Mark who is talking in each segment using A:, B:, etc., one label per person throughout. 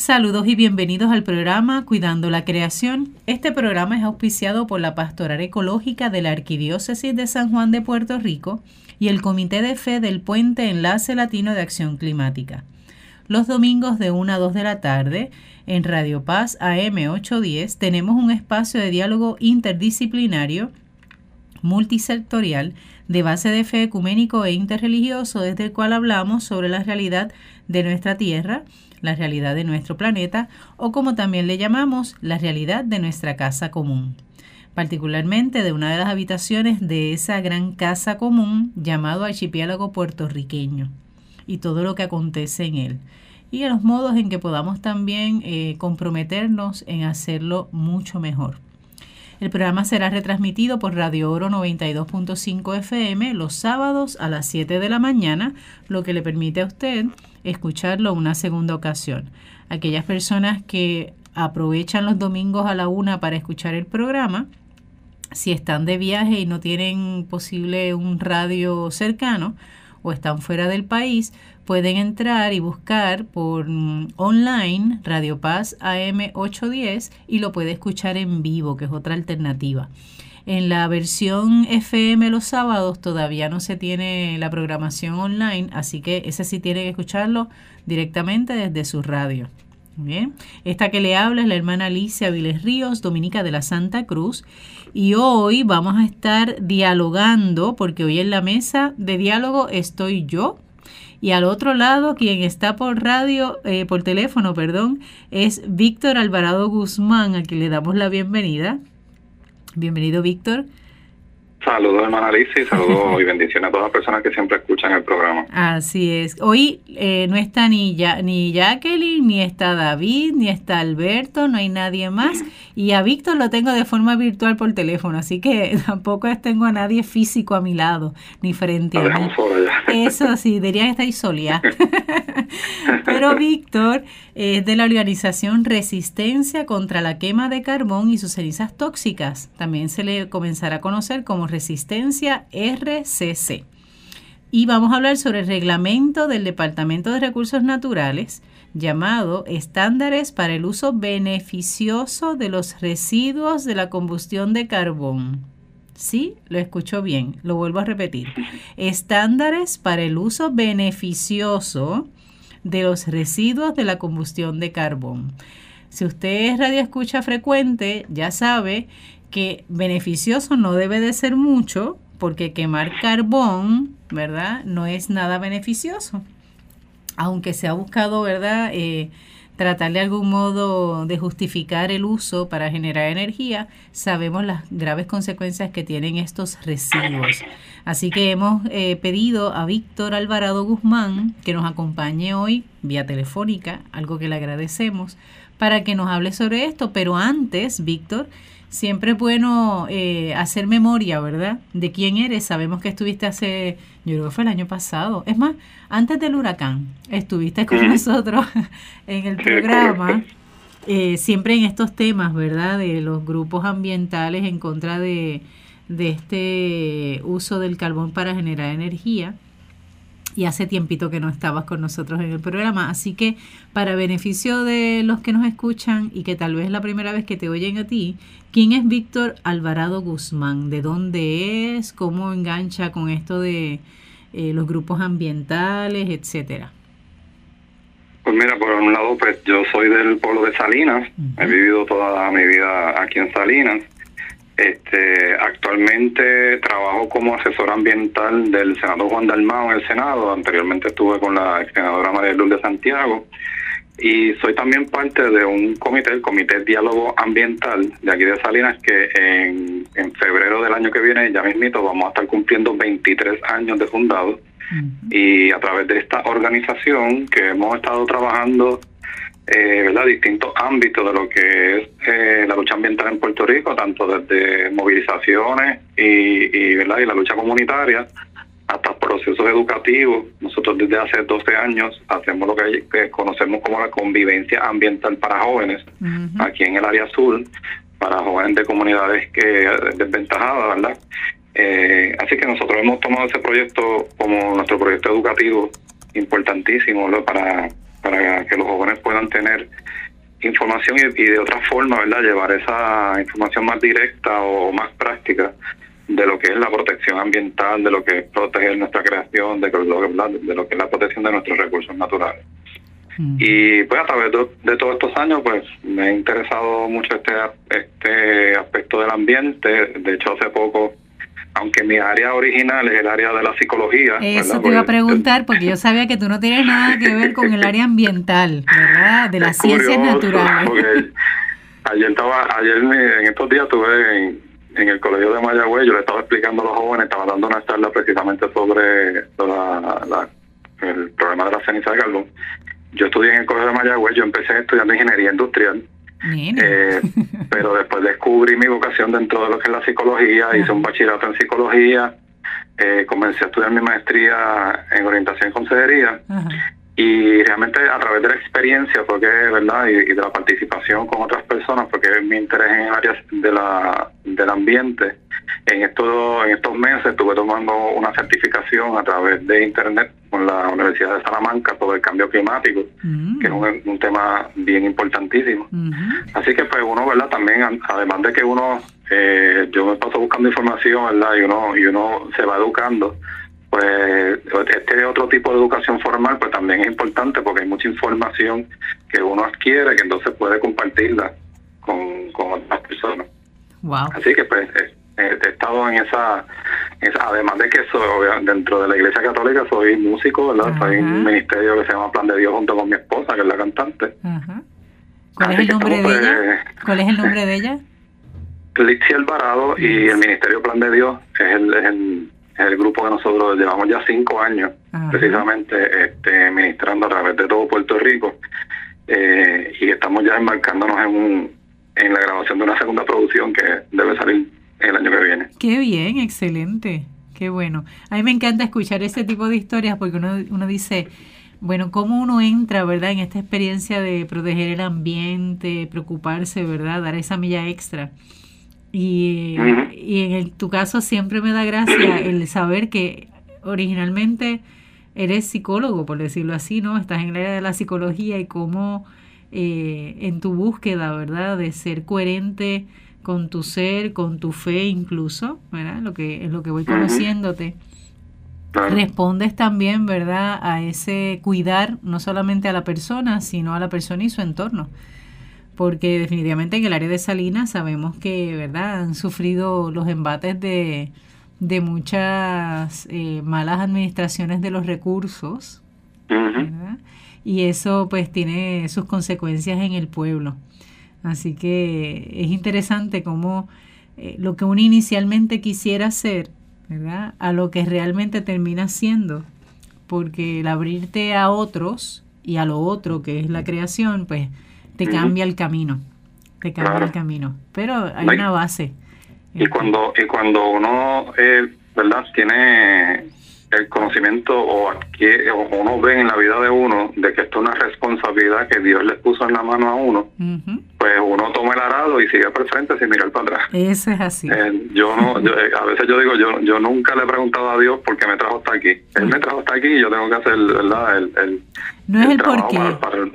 A: Saludos y bienvenidos al programa Cuidando la Creación. Este programa es auspiciado por la Pastoral Ecológica de la Arquidiócesis de San Juan de Puerto Rico y el Comité de Fe del Puente Enlace Latino de Acción Climática. Los domingos de 1 a 2 de la tarde, en Radio Paz AM 810, tenemos un espacio de diálogo interdisciplinario, multisectorial, de base de fe ecuménico e interreligioso, desde el cual hablamos sobre la realidad de nuestra Tierra, la realidad de nuestro planeta o como también le llamamos, la realidad de nuestra casa común, particularmente de una de las habitaciones de esa gran casa común llamado archipiélago puertorriqueño y todo lo que acontece en él y a los modos en que podamos también eh, comprometernos en hacerlo mucho mejor. El programa será retransmitido por Radio Oro 92.5 FM los sábados a las 7 de la mañana, lo que le permite a usted escucharlo una segunda ocasión. Aquellas personas que aprovechan los domingos a la una para escuchar el programa, si están de viaje y no tienen posible un radio cercano o están fuera del país, pueden entrar y buscar por mm, online Radio Paz AM 810 y lo puede escuchar en vivo, que es otra alternativa. En la versión FM los sábados todavía no se tiene la programación online, así que ese sí tiene que escucharlo directamente desde su radio. Bien. Esta que le habla es la hermana Alicia Viles Ríos, dominica de la Santa Cruz. Y hoy vamos a estar dialogando, porque hoy en la mesa de diálogo estoy yo. Y al otro lado, quien está por radio, eh, por teléfono, perdón, es Víctor Alvarado Guzmán, a quien le damos la bienvenida. Bienvenido, Víctor.
B: Saludos, hermana Alicia, y saludos y bendiciones a todas las personas que siempre escuchan el programa.
A: Así es. Hoy eh, no está ni, ya, ni Jacqueline, ni está David, ni está Alberto, no hay nadie más. Y a Víctor lo tengo de forma virtual por teléfono, así que tampoco tengo a nadie físico a mi lado, ni frente a mí. Eso sí, diría que estáis solia. Pero Víctor es de la organización Resistencia contra la quema de carbón y sus cenizas tóxicas. También se le comenzará a conocer como Resistencia RCC. Y vamos a hablar sobre el reglamento del Departamento de Recursos Naturales llamado Estándares para el uso beneficioso de los residuos de la combustión de carbón. Sí, lo escucho bien, lo vuelvo a repetir. Estándares para el uso beneficioso de los residuos de la combustión de carbón. Si usted es radio escucha frecuente, ya sabe que beneficioso no debe de ser mucho, porque quemar carbón, ¿verdad? No es nada beneficioso. Aunque se ha buscado, ¿verdad? Eh, tratar de algún modo de justificar el uso para generar energía, sabemos las graves consecuencias que tienen estos residuos. Así que hemos eh, pedido a Víctor Alvarado Guzmán que nos acompañe hoy vía telefónica, algo que le agradecemos, para que nos hable sobre esto. Pero antes, Víctor, siempre es bueno eh, hacer memoria, ¿verdad? De quién eres. Sabemos que estuviste hace, yo creo que fue el año pasado. Es más, antes del huracán, estuviste con nosotros en el programa. Eh, siempre en estos temas, ¿verdad? De los grupos ambientales en contra de, de este uso del carbón para generar energía y hace tiempito que no estabas con nosotros en el programa. Así que para beneficio de los que nos escuchan y que tal vez es la primera vez que te oyen a ti, ¿quién es Víctor Alvarado Guzmán? ¿De dónde es? ¿Cómo engancha con esto de eh, los grupos ambientales, etcétera?
B: Pues mira, por un lado, pues yo soy del pueblo de Salinas, he vivido toda mi vida aquí en Salinas este, actualmente trabajo como asesor ambiental del senador Juan Dalmao en el Senado. Anteriormente estuve con la senadora María Luz de Santiago. Y soy también parte de un comité, el Comité Diálogo Ambiental de aquí de Salinas, que en, en febrero del año que viene, ya mismito, vamos a estar cumpliendo 23 años de fundado. Y a través de esta organización que hemos estado trabajando eh, ¿verdad? distintos ámbitos de lo que es eh, la lucha ambiental en Puerto Rico, tanto desde movilizaciones y, y, ¿verdad? y la lucha comunitaria hasta procesos educativos. Nosotros desde hace 12 años hacemos lo que, conocemos como la convivencia ambiental para jóvenes aquí en el área sur, para jóvenes de comunidades que desventajadas, ¿verdad? Eh, así que nosotros hemos tomado ese proyecto como nuestro proyecto educativo importantísimo para para que los jóvenes puedan tener información y, de otra forma, ¿verdad? Llevar esa información más directa o más práctica de lo que es la protección ambiental, de lo que es proteger nuestra creación, de lo, de lo que es la protección de nuestros recursos naturales. Y pues a través de, todos estos años pues me ha interesado mucho este, este aspecto del ambiente. De hecho hace poco, aunque mi área original es el área de la psicología.
A: Eso te iba a preguntar porque yo sabía que tú no tienes nada que ver con el área ambiental, ¿verdad? De las ciencias naturales.
B: ayer, estaba, ayer en estos días estuve en, en el colegio de Mayagüez, yo le estaba explicando a los jóvenes, estaba dando una charla precisamente sobre la, el problema de la ceniza de carbón yo estudié en el Colegio de Mayagüez, yo empecé estudiando ingeniería industrial. Eh, pero después descubrí mi vocación dentro de lo que es la psicología, hice un bachillerato en psicología, eh, comencé a estudiar mi maestría en orientación y consejería y realmente a través de la experiencia porque verdad y, de la participación con otras personas porque mi interés en áreas de la del ambiente en estos en estos meses estuve tomando una certificación a través de internet con la Universidad de Salamanca sobre el cambio climático mm. que es un, tema bien importantísimo. Así que pues uno verdad también además de que uno eh, yo me paso buscando información verdad y uno y uno se va educando pues este otro tipo de educación formal pues también es importante porque hay mucha información que uno adquiere que entonces puede compartirla con, con otras personas. Así que pues he, estado en esa, además de que soy dentro de la Iglesia Católica soy músico, ¿verdad? Soy en un ministerio que se llama Plan de Dios junto con mi esposa, que es la cantante.
A: ¿Cuál es el nombre de ella? Pues, ¿Cuál es el nombre de ella?
B: Lixi Alvarado y el Ministerio Plan de Dios es el, es el el grupo que nosotros llevamos ya cinco años precisamente este, ministrando a través de todo Puerto Rico eh, y estamos ya embarcándonos en, un, en la grabación de una segunda producción que debe salir el año que viene.
A: Qué bien, excelente, qué bueno. A mí me encanta escuchar ese tipo de historias porque uno, uno dice, bueno, cómo uno entra, ¿verdad?, en esta experiencia de proteger el ambiente, preocuparse, ¿verdad?, dar esa milla extra. Y, y en tu caso siempre me da gracia el saber que originalmente eres psicólogo, por decirlo así, ¿no? Estás en el área de la psicología y cómo eh, en tu búsqueda, ¿verdad? De ser coherente con tu ser, con tu fe incluso, ¿verdad? Lo que, es lo que voy conociéndote. Respondes también, ¿verdad? A ese cuidar no solamente a la persona, sino a la persona y su entorno porque definitivamente en el área de Salinas sabemos que, ¿verdad?, han sufrido los embates de, de muchas eh, malas administraciones de los recursos, y eso pues tiene sus consecuencias en el pueblo. Así que es interesante cómo eh, lo que uno inicialmente quisiera hacer, ¿verdad? A lo que realmente termina siendo, porque el abrirte a otros y a lo otro que es la creación, pues te cambia el camino, te cambia el camino, pero hay una base.
B: Y cuando y cuando uno, eh, ¿verdad? Tiene el conocimiento o, adquiere, o uno ve en la vida de uno de que esto es una responsabilidad que Dios le puso en la mano a uno, pues uno toma el arado y sigue por frente sin mirar para atrás.
A: Eso es así.
B: Eh, yo no, eh, a veces yo digo, yo yo nunca le he preguntado a Dios por qué me trajo hasta aquí. Él me trajo hasta aquí y yo tengo que hacer, ¿verdad? El, el,
A: no es el, porqué.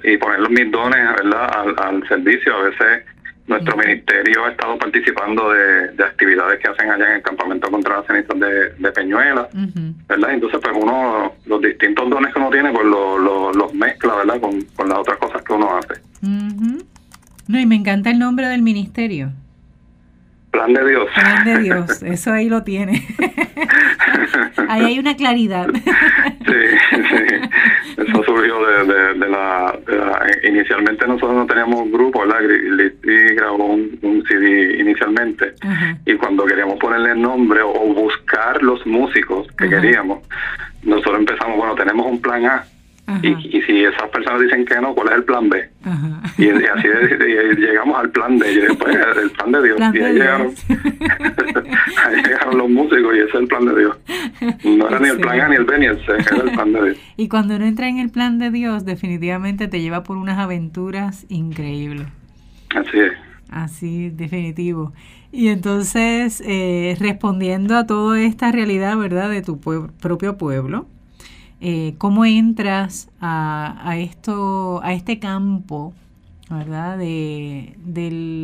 B: y poner mis dones, ¿verdad? Al, al servicio. A veces nuestro ministerio ha estado participando de, actividades que hacen allá en el campamento contra las cenizas de, Peñuela, ¿verdad? Entonces, pues uno, los distintos dones que uno tiene, pues los mezcla, ¿verdad? Con, las otras cosas que uno hace.
A: No, y me encanta el nombre del ministerio.
B: Plan de Dios.
A: Plan de Dios, eso ahí lo tiene. ahí hay una claridad.
B: sí, sí. Eso surgió de, la, Inicialmente nosotros no teníamos un grupo, ¿verdad? Y grabó un, CD inicialmente. Y cuando queríamos ponerle el nombre o buscar los músicos que queríamos, nosotros empezamos, bueno, tenemos un plan A y, y, si esas personas dicen que no, ¿cuál es el plan B? Y, así llegamos al plan D y después el plan de Dios. y ahí, Llegaron, ahí llegaron los músicos y ese es el plan de Dios. No era ni el plan A ni el B ni el C, era el plan de Dios.
A: Y cuando uno entra en el plan de Dios, definitivamente te lleva por unas aventuras increíbles.
B: Así es.
A: Así, definitivo. Y entonces, eh, respondiendo a toda esta realidad, ¿verdad?, de tu propio pueblo, eh, cómo entras a, esto, a este campo, ¿verdad? De,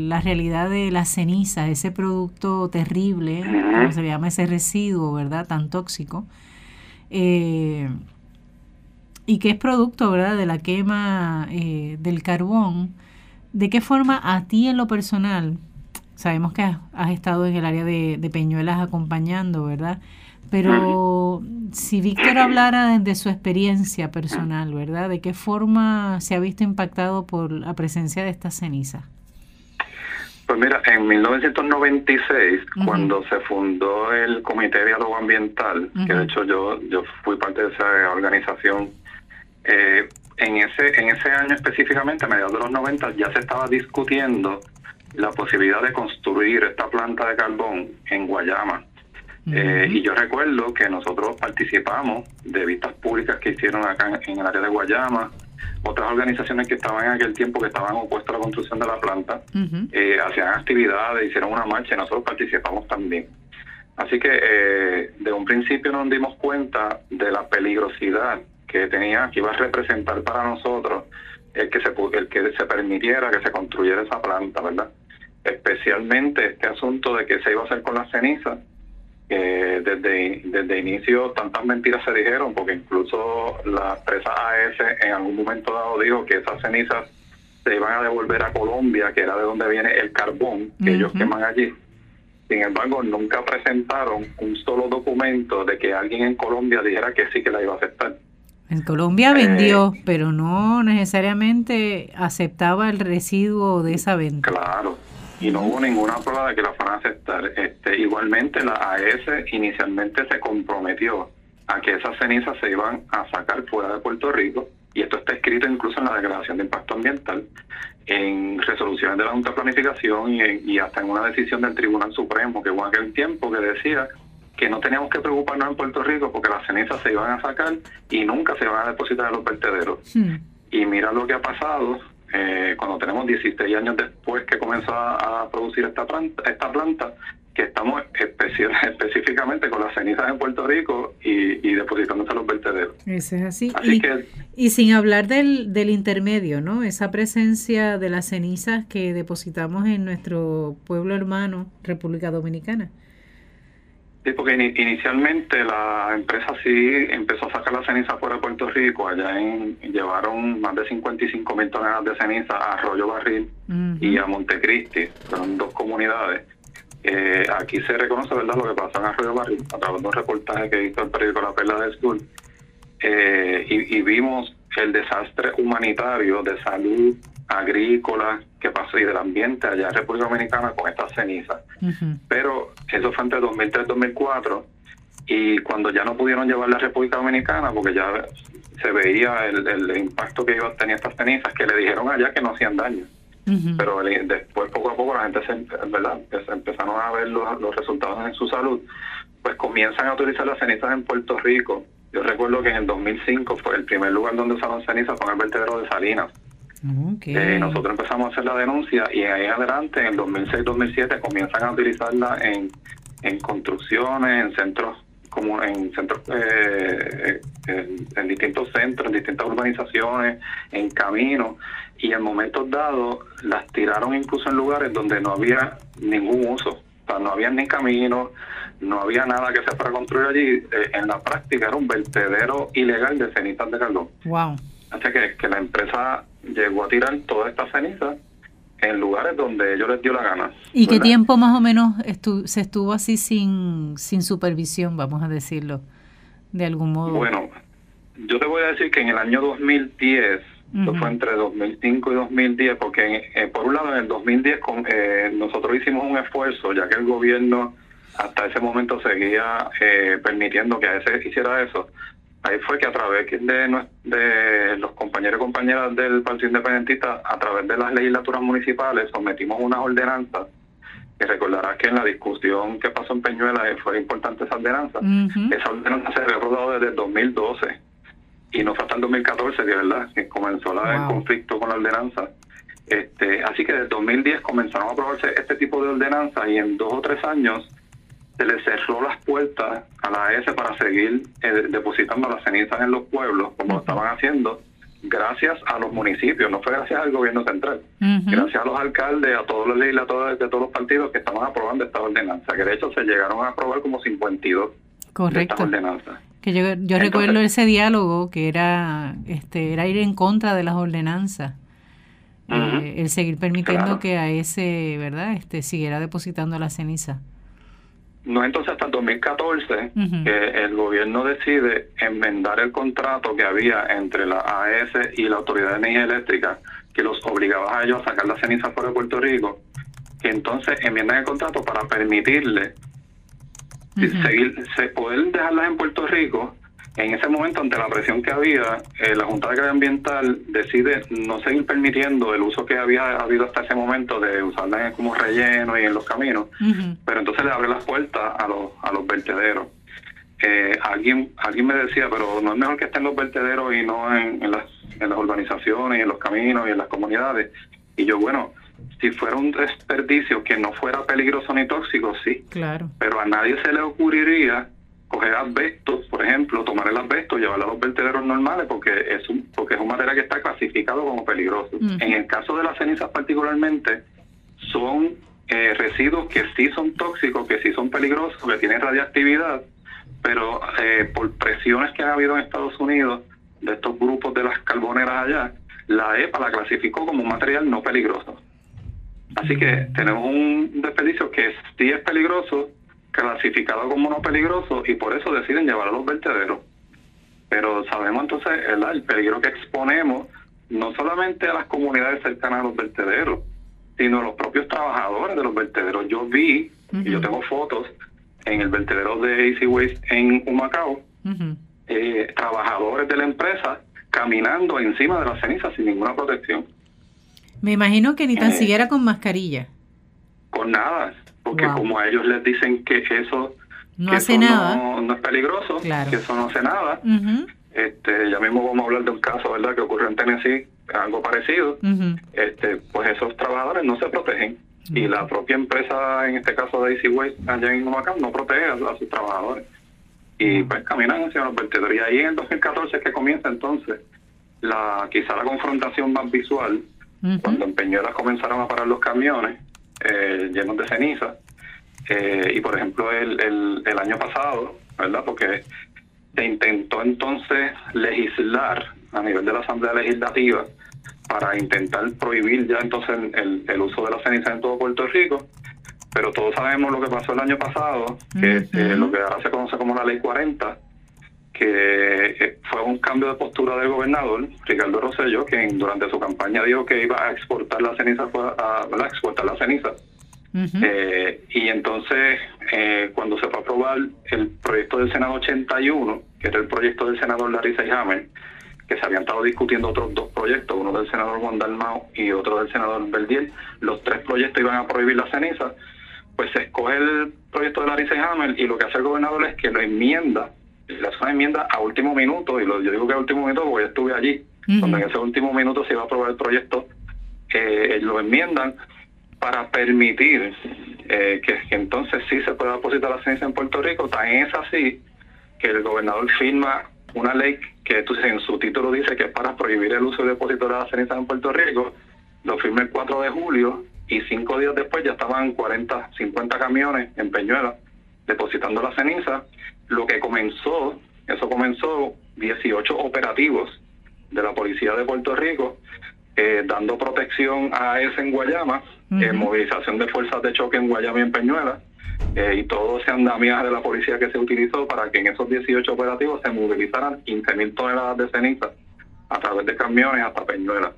A: la realidad de la ceniza, ese producto terrible, como se llama ese residuo, ¿verdad? Tan tóxico. Eh, y que es producto, ¿verdad? De la quema eh, del carbón. ¿De qué forma a ti en lo personal, sabemos que has, estado en el área de, de Peñuelas acompañando, ¿verdad? Pero si Víctor hablara de su experiencia personal, ¿verdad? ¿De qué forma se ha visto impactado por la presencia de esta ceniza?
B: Pues mira, en 1996, cuando se fundó el Comité de Diálogo Ambiental, que de hecho yo, yo fui parte de esa organización, eh, en ese en ese año específicamente, a mediados de los 90, ya se estaba discutiendo la posibilidad de construir esta planta de carbón en Guayama. Eh, y yo recuerdo que nosotros participamos de vistas públicas que hicieron acá en, el área de Guayama, otras organizaciones que estaban en aquel tiempo que estaban opuestas a la construcción de la planta, eh, hacían actividades, hicieron una marcha y nosotros participamos también. Así que eh, de un principio nos dimos cuenta de la peligrosidad que tenía, que iba a representar para nosotros el que se, el que se permitiera que se construyera esa planta, ¿verdad? Especialmente este asunto de que se iba a hacer con las cenizas que desde, desde inicio tantas mentiras se dijeron, porque incluso la empresa AS en algún momento dado dijo que esas cenizas se iban a devolver a Colombia, que era de donde viene el carbón que ellos queman allí. Sin embargo, nunca presentaron un solo documento de que alguien en Colombia dijera que sí que la iba a aceptar.
A: En Colombia vendió, eh, pero no necesariamente aceptaba el residuo de esa venta.
B: Claro, y no hubo ninguna prueba de que la fueran a aceptar. Este, igualmente la AES inicialmente se comprometió a que esas cenizas se iban a sacar fuera de Puerto Rico y esto está escrito incluso en la Declaración de Impacto Ambiental, en resoluciones de la Junta de Planificación y, hasta en una decisión del Tribunal Supremo que hubo aquel tiempo que decía que no teníamos que preocuparnos en Puerto Rico porque las cenizas se iban a sacar y nunca se iban a depositar en los vertederos. Hmm. Y mira lo que ha pasado, eh, cuando tenemos 16 años después que comenzó a, producir esta planta, esta planta que estamos específicamente con las cenizas en Puerto Rico y, y depositándose los vertederos.
A: Eso es así. y, y sin hablar del, del intermedio, ¿no? Esa presencia de las cenizas que depositamos en nuestro pueblo hermano, República Dominicana.
B: Sí, porque inicialmente la empresa sí empezó a sacar la ceniza fuera de Puerto Rico. Allá en, llevaron más de 55 mil toneladas de ceniza a Arroyo Barril y a Montecristi. Fueron dos comunidades. Eh, aquí se reconoce verdad lo que pasó en Arroyo Barril a través de un reportaje que hizo el periódico La Perla del Sur. Eh, y vimos el desastre humanitario de salud agrícola que pasó y del ambiente allá en República Dominicana con estas cenizas. Pero eso fue entre 2003-2004 y cuando ya no pudieron llevar la República Dominicana porque ya se veía el, impacto que iba a tener estas cenizas que le dijeron allá que no hacían daño. Pero después poco a poco la gente se, ¿verdad? empezaron a ver los, los resultados en su salud, pues comienzan a utilizar las cenizas en Puerto Rico. Yo recuerdo que en el 2005 fue el primer lugar donde usaron cenizas fue en el vertedero de Salinas. Eh, nosotros empezamos a hacer la denuncia y ahí adelante, en el 2006-2007, comienzan a utilizarla en, en construcciones, en centros como en centros eh, en, distintos centros, en distintas urbanizaciones, en caminos, y en momentos dados las tiraron incluso en lugares donde no había ningún uso, o sea, no había ni caminos, no había nada que se fuera a construir allí. Eh, en la práctica era un vertedero ilegal de cenizas de carbón.
A: Wow.
B: Así que, que la empresa llegó a tirar toda esta ceniza en lugares donde ellos les dio la gana.
A: ¿Y qué tiempo más o menos se estuvo así sin, sin supervisión, vamos a decirlo, de algún modo?
B: Bueno, yo te voy a decir que en el año 2010, uh fue entre 2005 y 2010, porque eh, por un lado en el 2010 eh, nosotros hicimos un esfuerzo, ya que el gobierno hasta ese momento seguía eh, permitiendo que a ese hiciera eso, ahí fue que a través de, de los compañeros y compañeras del Partido Independentista, a través de las legislaturas municipales, sometimos unas ordenanzas, que recordarás que en la discusión que pasó en Peñuela eh, fue importante esa ordenanza. Esa ordenanza se había rodado desde el 2012 y no fue hasta el 2014 que, ¿verdad? que comenzó la, el conflicto con la ordenanza. Este, así que desde 2010 comenzaron a aprobarse este tipo de ordenanzas y en dos o tres años se le cerró las puertas a la AES para seguir eh, depositando las cenizas en los pueblos, como lo estaban haciendo, gracias a los municipios, no fue gracias al gobierno central, gracias a los alcaldes, a todos los legisladores de todos los partidos que estaban aprobando esta ordenanza, que de hecho se llegaron a aprobar como 52
A: Correcto. De ordenanzas. Que yo, yo recuerdo ese diálogo que era este era ir en contra de las ordenanzas. Eh, el seguir permitiendo que a ese, ¿verdad? Este siguiera depositando la ceniza.
B: No entonces hasta el 2014 que el gobierno decide enmendar el contrato que había entre la AES y la Autoridad de Energía Eléctrica que los obligaba a ellos a sacar la ceniza fuera de Puerto Rico, que entonces enmiendan el contrato para permitirle seguir, se, poder dejarlas en Puerto Rico en ese momento, ante la presión que había, eh, la Junta de Calidad Ambiental decide no seguir permitiendo el uso que había habido hasta ese momento de usarla como relleno y en los caminos, pero entonces le abre las puertas a los, a los vertederos. Eh, alguien alguien me decía, pero no es mejor que estén los vertederos y no en, en, las, en las urbanizaciones, y en los caminos y en las comunidades. Y yo, bueno, si fuera un desperdicio que no fuera peligroso ni tóxico, sí.
A: Claro.
B: Pero a nadie se le ocurriría coger asbestos, por ejemplo, tomar el asbesto, llevarlo a los vertederos normales porque es un, porque es un material que está clasificado como peligroso. En el caso de las cenizas particularmente, son eh, residuos que sí son tóxicos, que sí son peligrosos, que tienen radiactividad, pero eh, por presiones que ha habido en Estados Unidos de estos grupos de las carboneras allá, la EPA la clasificó como un material no peligroso. Así que tenemos un desperdicio que sí es peligroso, clasificado como no peligroso y por eso deciden llevar a los vertederos. Pero sabemos entonces el peligro que exponemos no solamente a las comunidades cercanas a los vertederos, sino a los propios trabajadores de los vertederos. Yo vi, y yo tengo fotos, en el vertedero de Easy Waste en Humacao, eh, trabajadores de la empresa caminando encima de las cenizas sin ninguna protección.
A: Me imagino que ni tan eh, siquiera con mascarilla.
B: Con nada porque como a ellos les dicen que eso
A: no hace nada,
B: no, es peligroso, que eso no hace nada. este, ya mismo vamos a hablar de un caso, ¿verdad?, que ocurrió en Tennessee, algo parecido. este, pues esos trabajadores no se protegen y la propia empresa, en este caso de Easy Waste, allá en Humacao, no protege a, sus trabajadores. Y pues caminan hacia los vertederos. Y ahí en el 2014 es que comienza entonces la quizá la confrontación más visual, cuando en Peñuelas comenzaron a parar los camiones llenos de ceniza. Eh, y por ejemplo, el, el, año pasado, ¿verdad? Porque se intentó entonces legislar a nivel de la Asamblea Legislativa para intentar prohibir ya entonces el, el uso de la ceniza en todo Puerto Rico. Pero todos sabemos lo que pasó el año pasado, que lo que ahora se conoce como la Ley 40, que fue un cambio de postura del gobernador, Ricardo Rosello, que durante su campaña dijo que iba a exportar la ceniza, a, exportar la ceniza. Eh, y entonces, eh, cuando se fue a aprobar el proyecto del Senado 81, que era el proyecto del senador Larry Seyhammer, que se habían estado discutiendo otros dos proyectos, uno del senador Juan Dalmao y otro del senador Verdiel, los tres proyectos iban a prohibir la ceniza, pues se escoge el proyecto de Larry Seyhammer y lo que hace el gobernador es que lo enmienda la una enmienda a último minuto, y lo, yo digo que a último minuto porque yo estuve allí, cuando en ese último minuto se iba a aprobar el proyecto, eh, lo enmiendan para permitir eh, que, entonces sí se pueda depositar la ciencia en Puerto Rico. Tan es así que el gobernador firma una ley que en su título dice que es para prohibir el uso de depósito de la ceniza en Puerto Rico. Lo firma el 4 de julio y cinco días después ya estaban 40, 50 camiones en Peñuela depositando la ceniza lo que comenzó, eso comenzó 18 operativos de la Policía de Puerto Rico, eh, dando protección a ese en Guayama, eh, movilización de fuerzas de choque en Guayama y en Peñuela, eh, y todo ese andamiaje de la policía que se utilizó para que en esos 18 operativos se movilizaran 15 mil toneladas de ceniza a través de camiones hasta Peñuela.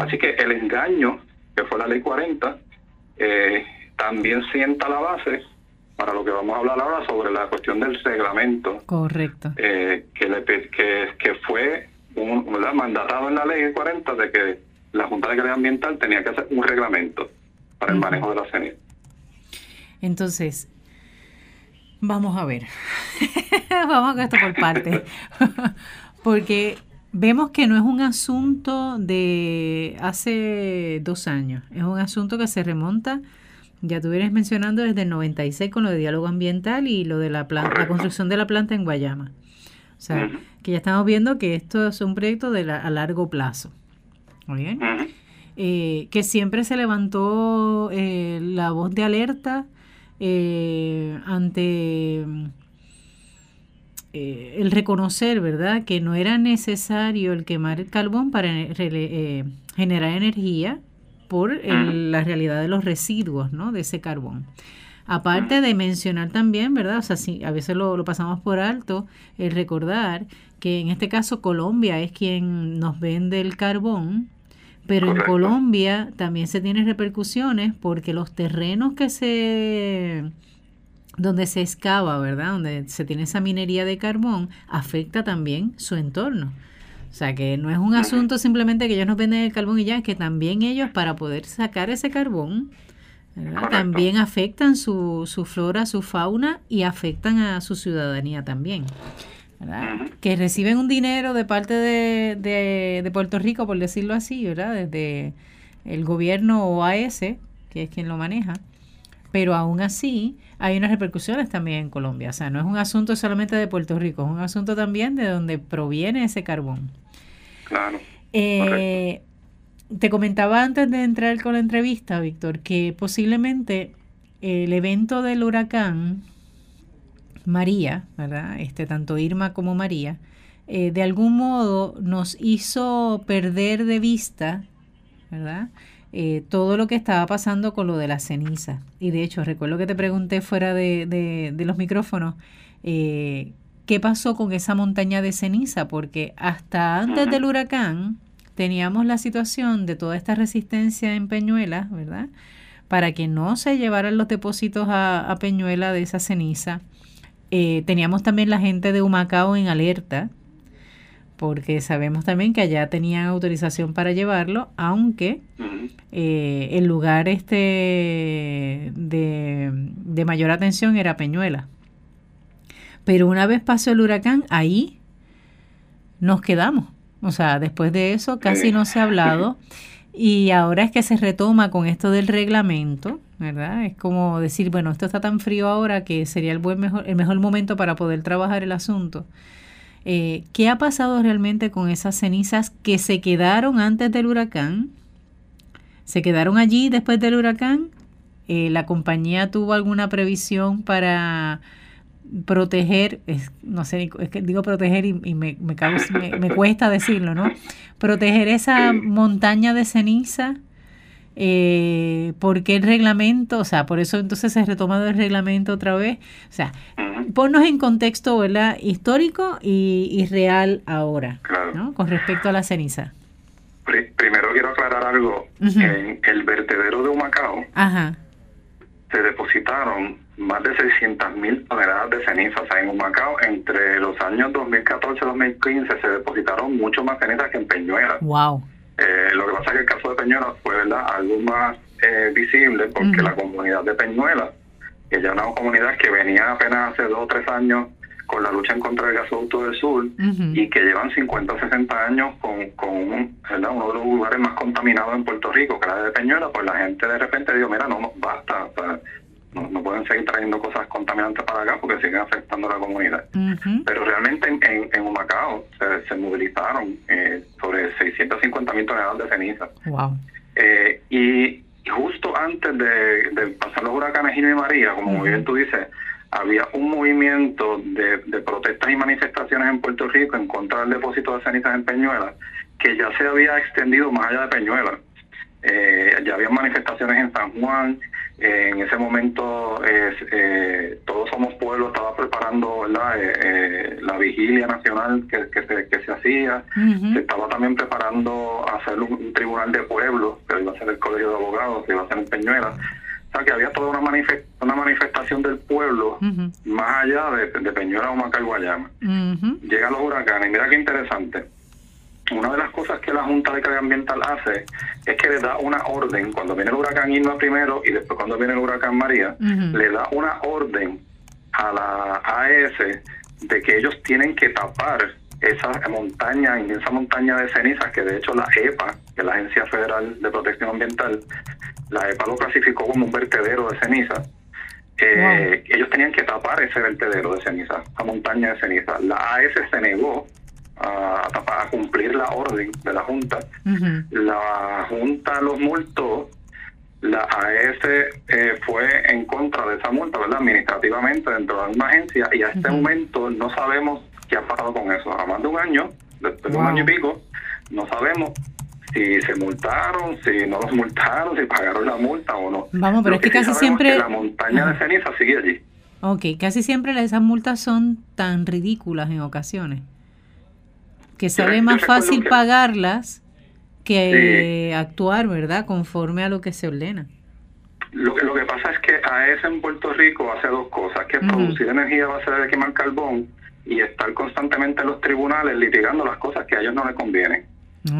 B: Así que el engaño, que fue la ley 40, también sienta la base para lo que vamos a hablar ahora sobre la cuestión del reglamento.
A: Correcto.
B: Eh, que, le, que, que fue un, mandatado en la ley 40 de que la Junta de Calidad Ambiental tenía que hacer un reglamento para el manejo de la ceniza.
A: Entonces, vamos a ver. vamos a esto por parte. Porque vemos que no es un asunto de hace dos años, es un asunto que se remonta Ya tú vienes mencionando desde el 96 con lo de diálogo ambiental y lo de la, planta, la construcción de la planta en Guayama. O sea, que ya estamos viendo que esto es un proyecto de a largo plazo. Muy bien. Eh, que siempre se levantó eh, la voz de alerta eh, ante el reconocer, ¿verdad?, que no era necesario el quemar el carbón para generar energía por la realidad de los residuos, ¿no?, de ese carbón. Aparte de mencionar también, ¿verdad? O sea, sí, a veces lo, lo, pasamos por alto, el recordar que en este caso Colombia es quien nos vende el carbón, pero en Colombia también se tienen repercusiones porque los terrenos que se donde se excava, ¿verdad? Donde se tiene esa minería de carbón, afecta también su entorno. O sea, que no es un asunto simplemente que ellos nos venden el carbón y ya, es que también ellos para poder sacar ese carbón, también afectan su, su flora, su fauna y afectan a su ciudadanía también. Que reciben un dinero de parte de, de, Puerto Rico, por decirlo así, ¿verdad? Desde el gobierno OAS, que es quien lo maneja. Pero aún así hay unas repercusiones también en Colombia. O sea, no es un asunto solamente de Puerto Rico, es un asunto también de donde proviene ese carbón.
B: Claro.
A: Eh, te comentaba antes de entrar con la entrevista, Víctor, que posiblemente el evento del huracán María, ¿verdad? Este, tanto Irma como María, eh, de algún modo nos hizo perder de vista, ¿verdad? Eh, todo lo que estaba pasando con lo de la ceniza. Y de hecho, recuerdo que te pregunté fuera de, los micrófonos, eh, ¿qué pasó con esa montaña de ceniza? Porque hasta antes del huracán, teníamos la situación de toda esta resistencia en Peñuela, ¿verdad? Para que no se llevaran los depósitos a, Peñuela de esa ceniza. Eh, teníamos también la gente de Humacao en alerta, porque sabemos también que allá tenían autorización para llevarlo, aunque eh, el lugar este de, de mayor atención era Peñuela. Pero una vez pasó el huracán, ahí nos quedamos o sea, después de eso casi no se ha hablado y ahora es que se retoma con esto del reglamento, ¿verdad? Es como decir, bueno, esto está tan frío ahora que sería el, buen mejor, el mejor momento para poder trabajar el asunto. Eh, ¿Qué ha pasado realmente con esas cenizas que se quedaron antes del huracán? ¿Se quedaron allí después del huracán? Eh, ¿La compañía tuvo alguna previsión para proteger, es, no sé, es que digo proteger y, me, me, me, cuesta decirlo, ¿no? Proteger esa montaña de ceniza, eh, porque el reglamento, o sea, por eso entonces se ha retomado el reglamento otra vez, o sea, ponnos en contexto, ¿verdad? Histórico y, real ahora, ¿no? Con respecto a la ceniza.
B: Primero quiero aclarar algo, en el vertedero de Humacao se depositaron más de 600 mil toneladas de ceniza. O sea, en Humacao, entre los años 2014 y 2015, se depositaron mucho más cenizas que en Peñuela.
A: Wow.
B: Eh, lo que pasa es que el caso de Peñuela fue ¿verdad? algo más eh, visible porque la comunidad de Peñuela, que ya es una comunidad que venía apenas hace dos o tres años con la lucha en contra del gasoducto del sur y que llevan 50 o 60 años con, con uno de los lugares más contaminados en Puerto Rico, que era de Peñuela, pues la gente de repente dijo, mira, no, basta, o sea, no, pueden seguir trayendo cosas contaminantes para acá porque siguen afectando a la comunidad. Pero realmente en, en, Humacao se, movilizaron eh, sobre 650 mil toneladas de ceniza.
A: Wow.
B: Eh, y, justo antes de, pasar los huracanes Gino y María, como muy bien tú dices, había un movimiento de, de, protestas y manifestaciones en Puerto Rico en contra del depósito de cenizas en Peñuela, que ya se había extendido más allá de Peñuela. Eh, ya había manifestaciones en San Juan, en ese momento eh, Todos Somos Pueblo estaba preparando eh, la vigilia nacional que, que, se, que se hacía, se estaba también preparando hacer un, tribunal de pueblo, que iba a ser el Colegio de Abogados, que iba a ser en Peñuela. O sea, que había toda una, una manifestación del pueblo más allá de, de Peñuela o Macal Guayama. Llegan los huracanes, mira qué interesante una de las cosas que la Junta de Calidad Ambiental hace es que le da una orden, cuando viene el huracán Irma primero y después cuando viene el huracán María, le da una orden a la AES de que ellos tienen que tapar esa montaña, inmensa montaña de cenizas, que de hecho la EPA, que es la Agencia Federal de Protección Ambiental, la EPA lo clasificó como un vertedero de cenizas. Eh, ellos tenían que tapar ese vertedero de ceniza, esa montaña de ceniza. La AES se negó a, tapar, a cumplir la orden de la Junta. La Junta los multó. La AES eh, fue en contra de esa multa, ¿verdad? Administrativamente dentro de la misma agencia y a este momento no sabemos qué ha pasado con eso. A más de un año, después de un año y pico, no sabemos si se multaron, si no los multaron, si pagaron la multa o no.
A: Vamos, pero es que, casi siempre...
B: la montaña de ceniza sigue allí.
A: Ok, casi siempre esas multas son tan ridículas en ocasiones que sale más fácil pagarlas que actuar, ¿verdad? Conforme a lo que se ordena.
B: Lo que, lo que pasa es que AES en Puerto Rico hace dos cosas, que producir energía a base de quemar carbón y estar constantemente en los tribunales litigando las cosas que a ellos no les convienen.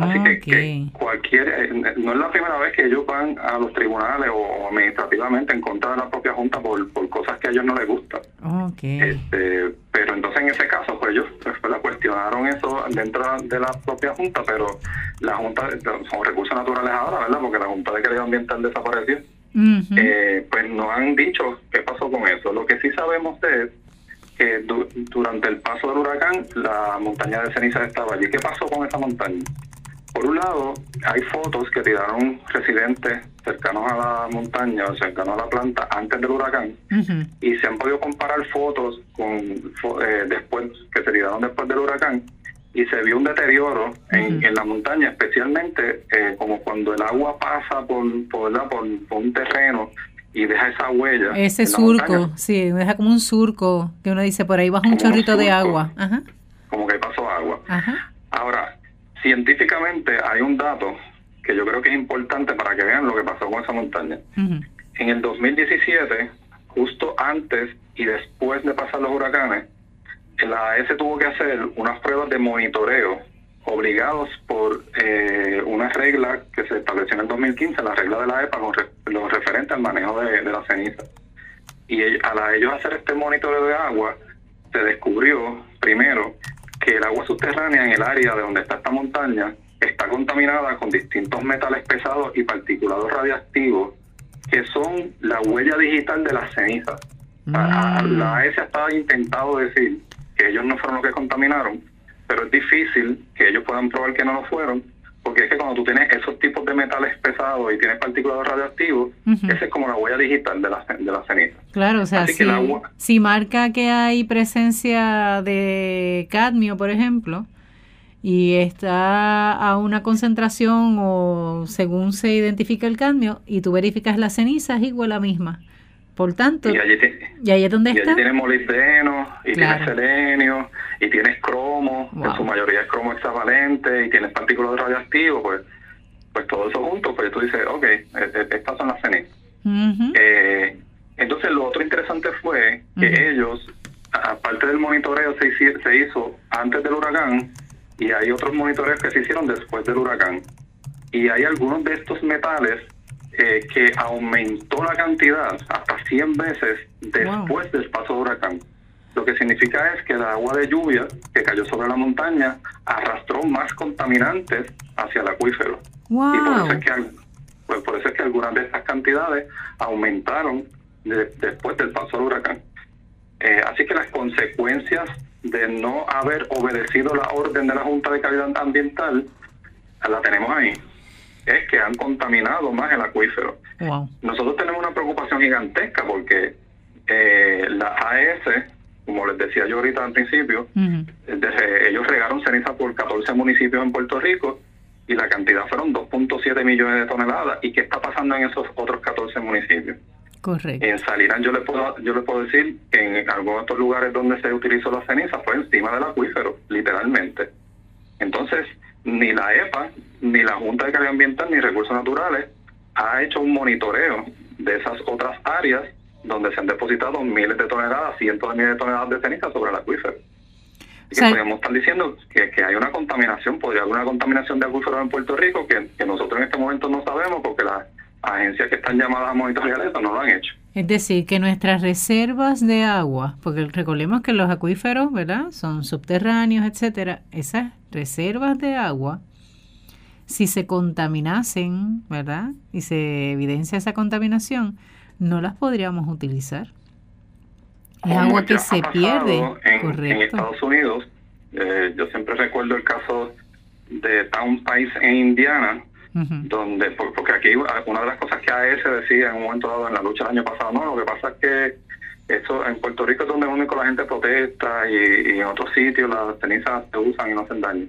B: Así que, cualquier, eh, no es la primera vez que ellos van a los tribunales o administrativamente en contra de la propia Junta por, por cosas que a ellos no les gustan. Este, pero entonces en ese caso, pues ellos pues, la cuestionaron eso dentro de la propia Junta, pero la Junta, son recursos naturales ahora, ¿verdad? Porque la Junta de Calidad Ambiental desapareció. eh, pues no han dicho qué pasó con eso. Lo que sí sabemos es que durante el paso del huracán la montaña de ceniza estaba allí. ¿Qué pasó con esa montaña? Por un lado, hay fotos que tiraron residentes cercanos a la montaña o cercanos a la planta antes del huracán y se han podido comparar fotos con eh, después que se tiraron después del huracán y se vio un deterioro en, la montaña, especialmente eh, como cuando el agua pasa por, por, un terreno y deja esa huella.
A: Ese surco, sí, deja como un surco que uno dice por ahí baja un chorrito de agua.
B: Como que pasó agua. Ahora, científicamente hay un dato que yo creo que es importante para que vean lo que pasó con esa montaña. En el 2017, justo antes y después de pasar los huracanes, la AES tuvo que hacer unas pruebas de monitoreo obligados por eh, una regla que se estableció en el 2015, la regla de la EPA, con lo referente al manejo de, la ceniza. Y al ellos hacer este monitoreo de agua, se descubrió primero que el agua subterránea en el área de donde está esta montaña está contaminada con distintos metales pesados y particulados radiactivos que son la huella digital de las cenizas. La mm. AES estaba intentado decir que ellos no fueron los que contaminaron, pero es difícil que ellos puedan probar que no lo fueron, porque es que cuando tú tienes esos tipos de metales pesados y tienes partículas radioactivos, esa es como la huella digital de la, de la ceniza.
A: Claro, o sea, si, si marca que hay presencia de cadmio, por ejemplo, y está a una concentración o según se identifica el cadmio, y tú verificas la ceniza, es igual a la misma. Por tanto,
B: y allí,
A: ¿y allí es donde y
B: allí tienes molibdeno, y tienes selenio, y tienes cromo, en su mayoría es cromo hexavalente, y tienes partículas radioactivos, pues pues todo eso junto, pues tú dices, ok, e, e, estas son las cenizas. eh, entonces lo otro interesante fue que ellos, aparte del monitoreo se, se hizo antes del huracán, y hay otros monitoreos que se hicieron después del huracán. Y hay algunos de estos metales eh, que aumentó la cantidad hasta 100 veces después del paso de huracán. Lo que significa es que el agua de lluvia que cayó sobre la montaña arrastró más contaminantes hacia el acuífero. Y por eso, es que, pues por eso es que algunas de estas cantidades aumentaron después del paso del huracán. Eh, así que las consecuencias de no haber obedecido la orden de la Junta de Calidad Ambiental la tenemos ahí es que han contaminado más el acuífero. Nosotros tenemos una preocupación gigantesca porque eh, la AES, como les decía yo ahorita al principio, ellos regaron ceniza por 14 municipios en Puerto Rico y la cantidad fueron 2.7 millones de toneladas. ¿Y qué está pasando en esos otros 14 municipios?
A: Correcto.
B: En Salinas yo le puedo yo le puedo decir que en algunos otros lugares donde se utilizó la ceniza fue encima del acuífero, literalmente. Entonces, ni la EPA, ni la Junta de Calidad Ambiental, ni Recursos Naturales ha hecho un monitoreo de esas otras áreas donde se han depositado miles de toneladas, cientos de miles de toneladas de ceniza sobre el acuífero. Y que podríamos estar diciendo que, hay una contaminación, podría haber una contaminación de acuíferos en Puerto Rico que, nosotros en este momento no sabemos porque las agencias que están llamadas a monitorear eso no lo han hecho.
A: Es decir, que nuestras reservas de agua, porque recordemos que los acuíferos, ¿verdad? Son subterráneos, etcétera. Esas reservas de agua, si se contaminasen, ¿verdad? Y se evidencia esa contaminación, no las podríamos utilizar. Es agua que se pierde.
B: En, correcto. en Estados Unidos, eh, yo siempre recuerdo el caso de Town Pines en Indiana, donde porque aquí una de las cosas que AES decía en un momento dado en la lucha el año pasado, no, lo que pasa es que eso en Puerto Rico es donde único la gente protesta y, en otros sitios las cenizas se usan y no hacen daño.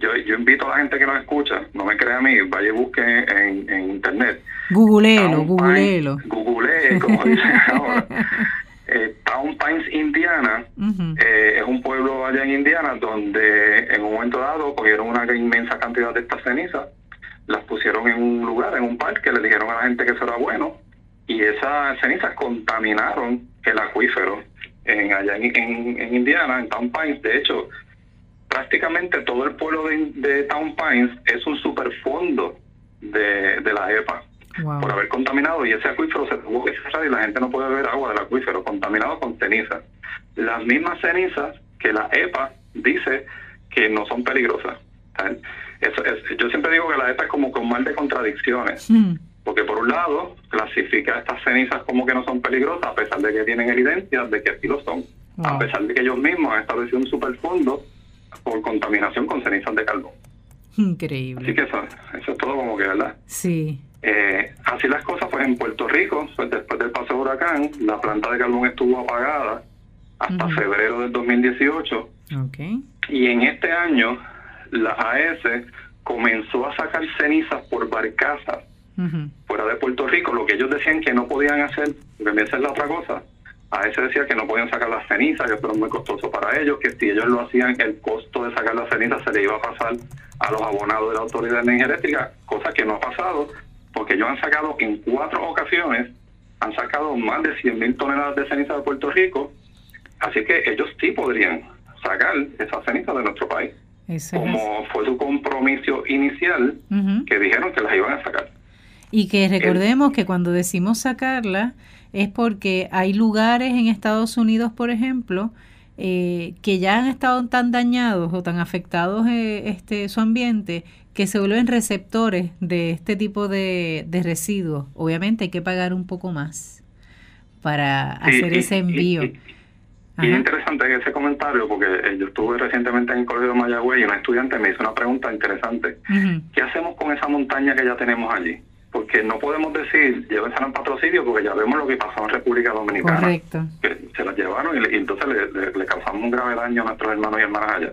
B: yo, yo invito a la gente que nos escucha, no me crea a mí, vaya y busque en, en internet.
A: Googleelo, googleelo.
B: Googlee, como dicen ahora. Eh, Town Pines, Indiana, eh, es un pueblo allá en Indiana donde en un momento dado cogieron una inmensa cantidad de estas cenizas las pusieron en un lugar, en un parque, le dijeron a la gente que eso era bueno y esas cenizas contaminaron el acuífero en allá en, en, Indiana, en Town Pines. De hecho, prácticamente todo el pueblo de, Town Pines es un superfondo de, de la EPA por haber contaminado y ese acuífero se tuvo que cerrar y la gente no puede beber agua del acuífero contaminado con cenizas. Las mismas cenizas que la EPA dice que no son peligrosas. Es, yo siempre digo que la EPA es como con mal de contradicciones. Hmm. Porque por un lado, clasifica estas cenizas como que no son peligrosas, a pesar de que tienen evidencia de que sí lo son. A pesar de que ellos mismos han establecido un superfondo por contaminación con cenizas de carbón.
A: Increíble.
B: Así que eso, eso es todo como que, ¿verdad?
A: Sí.
B: Eh, así las cosas, pues en Puerto Rico, pues después del paso de huracán, la planta de carbón estuvo apagada hasta febrero del 2018.
A: Okay.
B: Y en este año la AES comenzó a sacar cenizas por barcazas fuera de Puerto Rico, lo que ellos decían que no podían hacer, porque esa es la otra cosa, AES decía que no podían sacar las cenizas, que eso era muy costoso para ellos, que si ellos lo hacían, el costo de sacar las cenizas se le iba a pasar a los abonados de la Autoridad de Energía Eléctrica, cosa que no ha pasado, porque ellos han sacado en cuatro ocasiones, han sacado más de 100 mil toneladas de ceniza de Puerto Rico, así que ellos sí podrían sacar esas cenizas de nuestro país como fue su compromiso inicial, que dijeron que las iban a sacar.
A: Y que recordemos que cuando decimos sacarla es porque hay lugares en Estados Unidos, por ejemplo, eh, que ya han estado tan dañados o tan afectados eh, este su ambiente que se vuelven receptores de este tipo de, de residuos. Obviamente hay que pagar un poco más para hacer ese envío.
B: Y es interesante ese comentario porque eh, yo estuve recientemente en el Colegio de Mayagüez y un estudiante me hizo una pregunta interesante. ¿Qué hacemos con esa montaña que ya tenemos allí? Porque no podemos decir, llévensela en patrocinio porque ya vemos lo que pasó en República Dominicana.
A: Correcto.
B: Que se la llevaron y, entonces le, causamos un grave daño a nuestros hermanos y hermanas allá.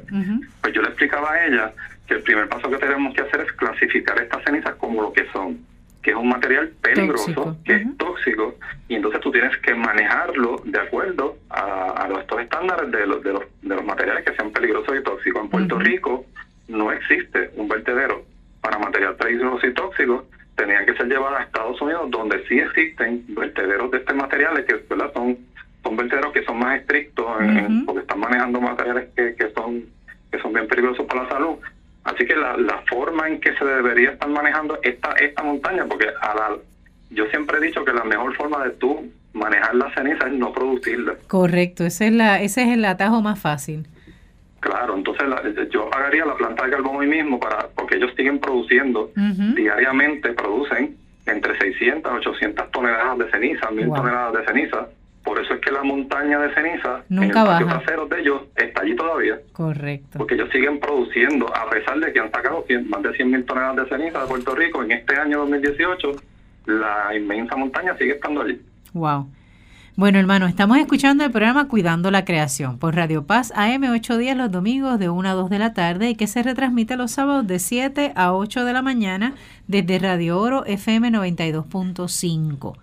B: Pues yo le explicaba a ella que el primer paso que tenemos que hacer es clasificar estas cenizas como lo que son que es un material peligroso, que es tóxico, y entonces tú tienes que manejarlo de acuerdo a, estos estándares de los, de, los, de los materiales que sean peligrosos y tóxicos. En Puerto Rico no existe un vertedero para material peligroso y tóxico, tenían que ser llevados a Estados Unidos, donde sí existen vertederos de estos materiales que son son vertederos que son más estrictos porque están manejando materiales que, que son que son bien peligrosos para la salud Así que la, la forma en que se debería estar manejando esta, esta montaña, porque a la, yo siempre he dicho que la mejor forma de tú manejar la ceniza es no producirla.
A: Correcto, ese es, la, ese es el atajo más fácil.
B: Claro, entonces yo pagaría la planta de carbón hoy mismo para porque ellos siguen produciendo, diariamente producen entre 600 a 800 toneladas de ceniza, 1000 toneladas de ceniza por eso es que la montaña de ceniza
A: Nunca en el
B: patio trasero de ellos está allí todavía.
A: Correcto.
B: Porque ellos siguen produciendo, a pesar de que han sacado más de 100 mil toneladas de ceniza de Puerto Rico en este año 2018, la inmensa montaña sigue estando allí.
A: Wow. Bueno, hermano, estamos escuchando el programa Cuidando la Creación por Radio Paz AM 8 días los domingos de 1 a 2 de la tarde y que se retransmite los sábados de 7 a 8 de la mañana desde Radio Oro FM 92.5.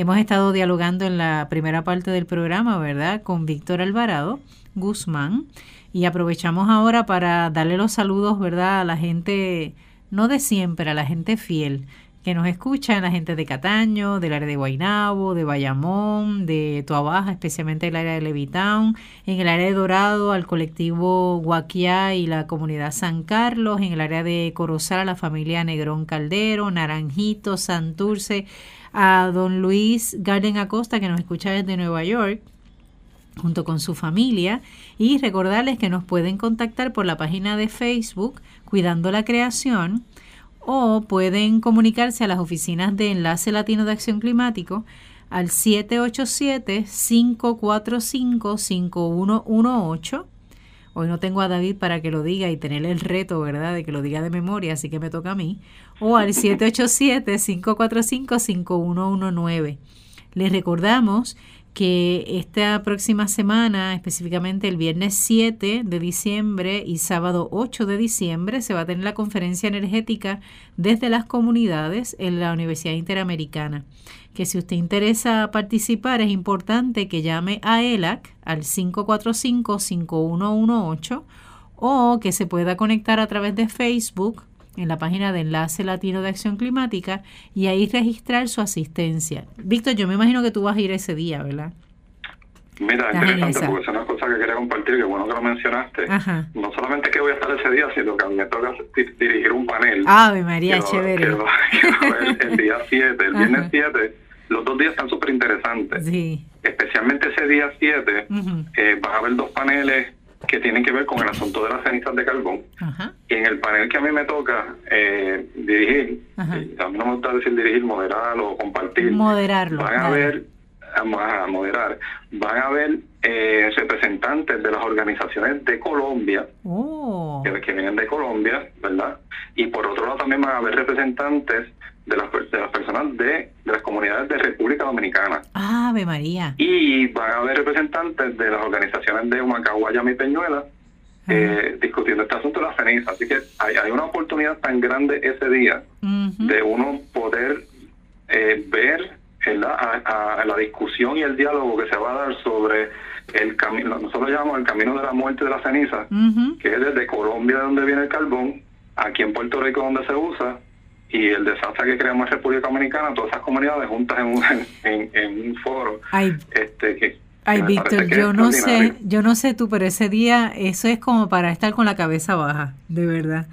A: Hemos estado dialogando en la primera parte del programa, ¿verdad?, con Víctor Alvarado Guzmán y aprovechamos ahora para darle los saludos, ¿verdad?, a la gente, no de siempre, a la gente fiel que nos escuchan, la gente de Cataño, del área de Guaynabo, de Bayamón, de Tuabaja, especialmente el área de Levitown, en el área de Dorado, al colectivo Guaquiá y la comunidad San Carlos, en el área de Corozal, a la familia Negrón Caldero, Naranjito, Santurce, a don Luis Garden Acosta, que nos escucha desde Nueva York junto con su familia y recordarles que nos pueden contactar por la página de Facebook Cuidando la Creación o pueden comunicarse a las oficinas de Enlace Latino de Acción Climático al 787-545-5118. Hoy no tengo a David para que lo diga y tener el reto, ¿verdad?, de que lo diga de memoria, así que me toca a mí. O al 787-545-5119. Les recordamos que esta próxima semana, específicamente el viernes 7 de diciembre y sábado 8 de diciembre, se va a tener la conferencia energética desde las comunidades en la Universidad Interamericana. Que si usted interesa participar, es importante que llame a ELAC al 545-5118 o que se pueda conectar a través de Facebook en la página de Enlace Latino de Acción Climática y ahí registrar su asistencia. Víctor, yo me imagino que tú vas a ir ese día, ¿verdad?
B: Mira, interesante, porque es una cosa que quería compartir, que bueno que lo mencionaste. No solamente que voy a estar ese día, sino que me toca dirigir un panel.
A: Ave María, chévere.
B: el día 7, el viernes 7. Los dos días están súper interesantes. Sí. Especialmente ese día 7, eh, vas a ver dos paneles que tienen que ver con el asunto de las cenizas de carbón. Y en el panel que a mí me toca eh, dirigir, a mí no me gusta decir dirigir, moderarlo o compartir.
A: Moderarlo.
B: Van a ver, a, moderar, van a ver eh, representantes de las organizaciones de Colombia, oh. que, que vienen de Colombia, ¿verdad? Y por otro lado también van a haber representantes de las, de las personas de, de, las comunidades de República Dominicana.
A: Ave María.
B: Y van a haber representantes de las organizaciones de Humacao, Guayama y Peñuela eh, discutiendo este asunto de la ceniza. Así que hay, hay una oportunidad tan grande ese día de uno poder eh, ver la, la discusión y el diálogo que se va a dar sobre el camino, nosotros llamamos el camino de la muerte de la ceniza, que es desde Colombia donde viene el carbón, aquí en Puerto Rico donde se usa, y el desastre que creamos en República Dominicana, todas esas comunidades juntas en un, en, un foro.
A: Ay,
B: este, que,
A: ay Víctor, yo no sé, yo no sé tú, pero ese día eso es como para estar con la cabeza baja, de verdad.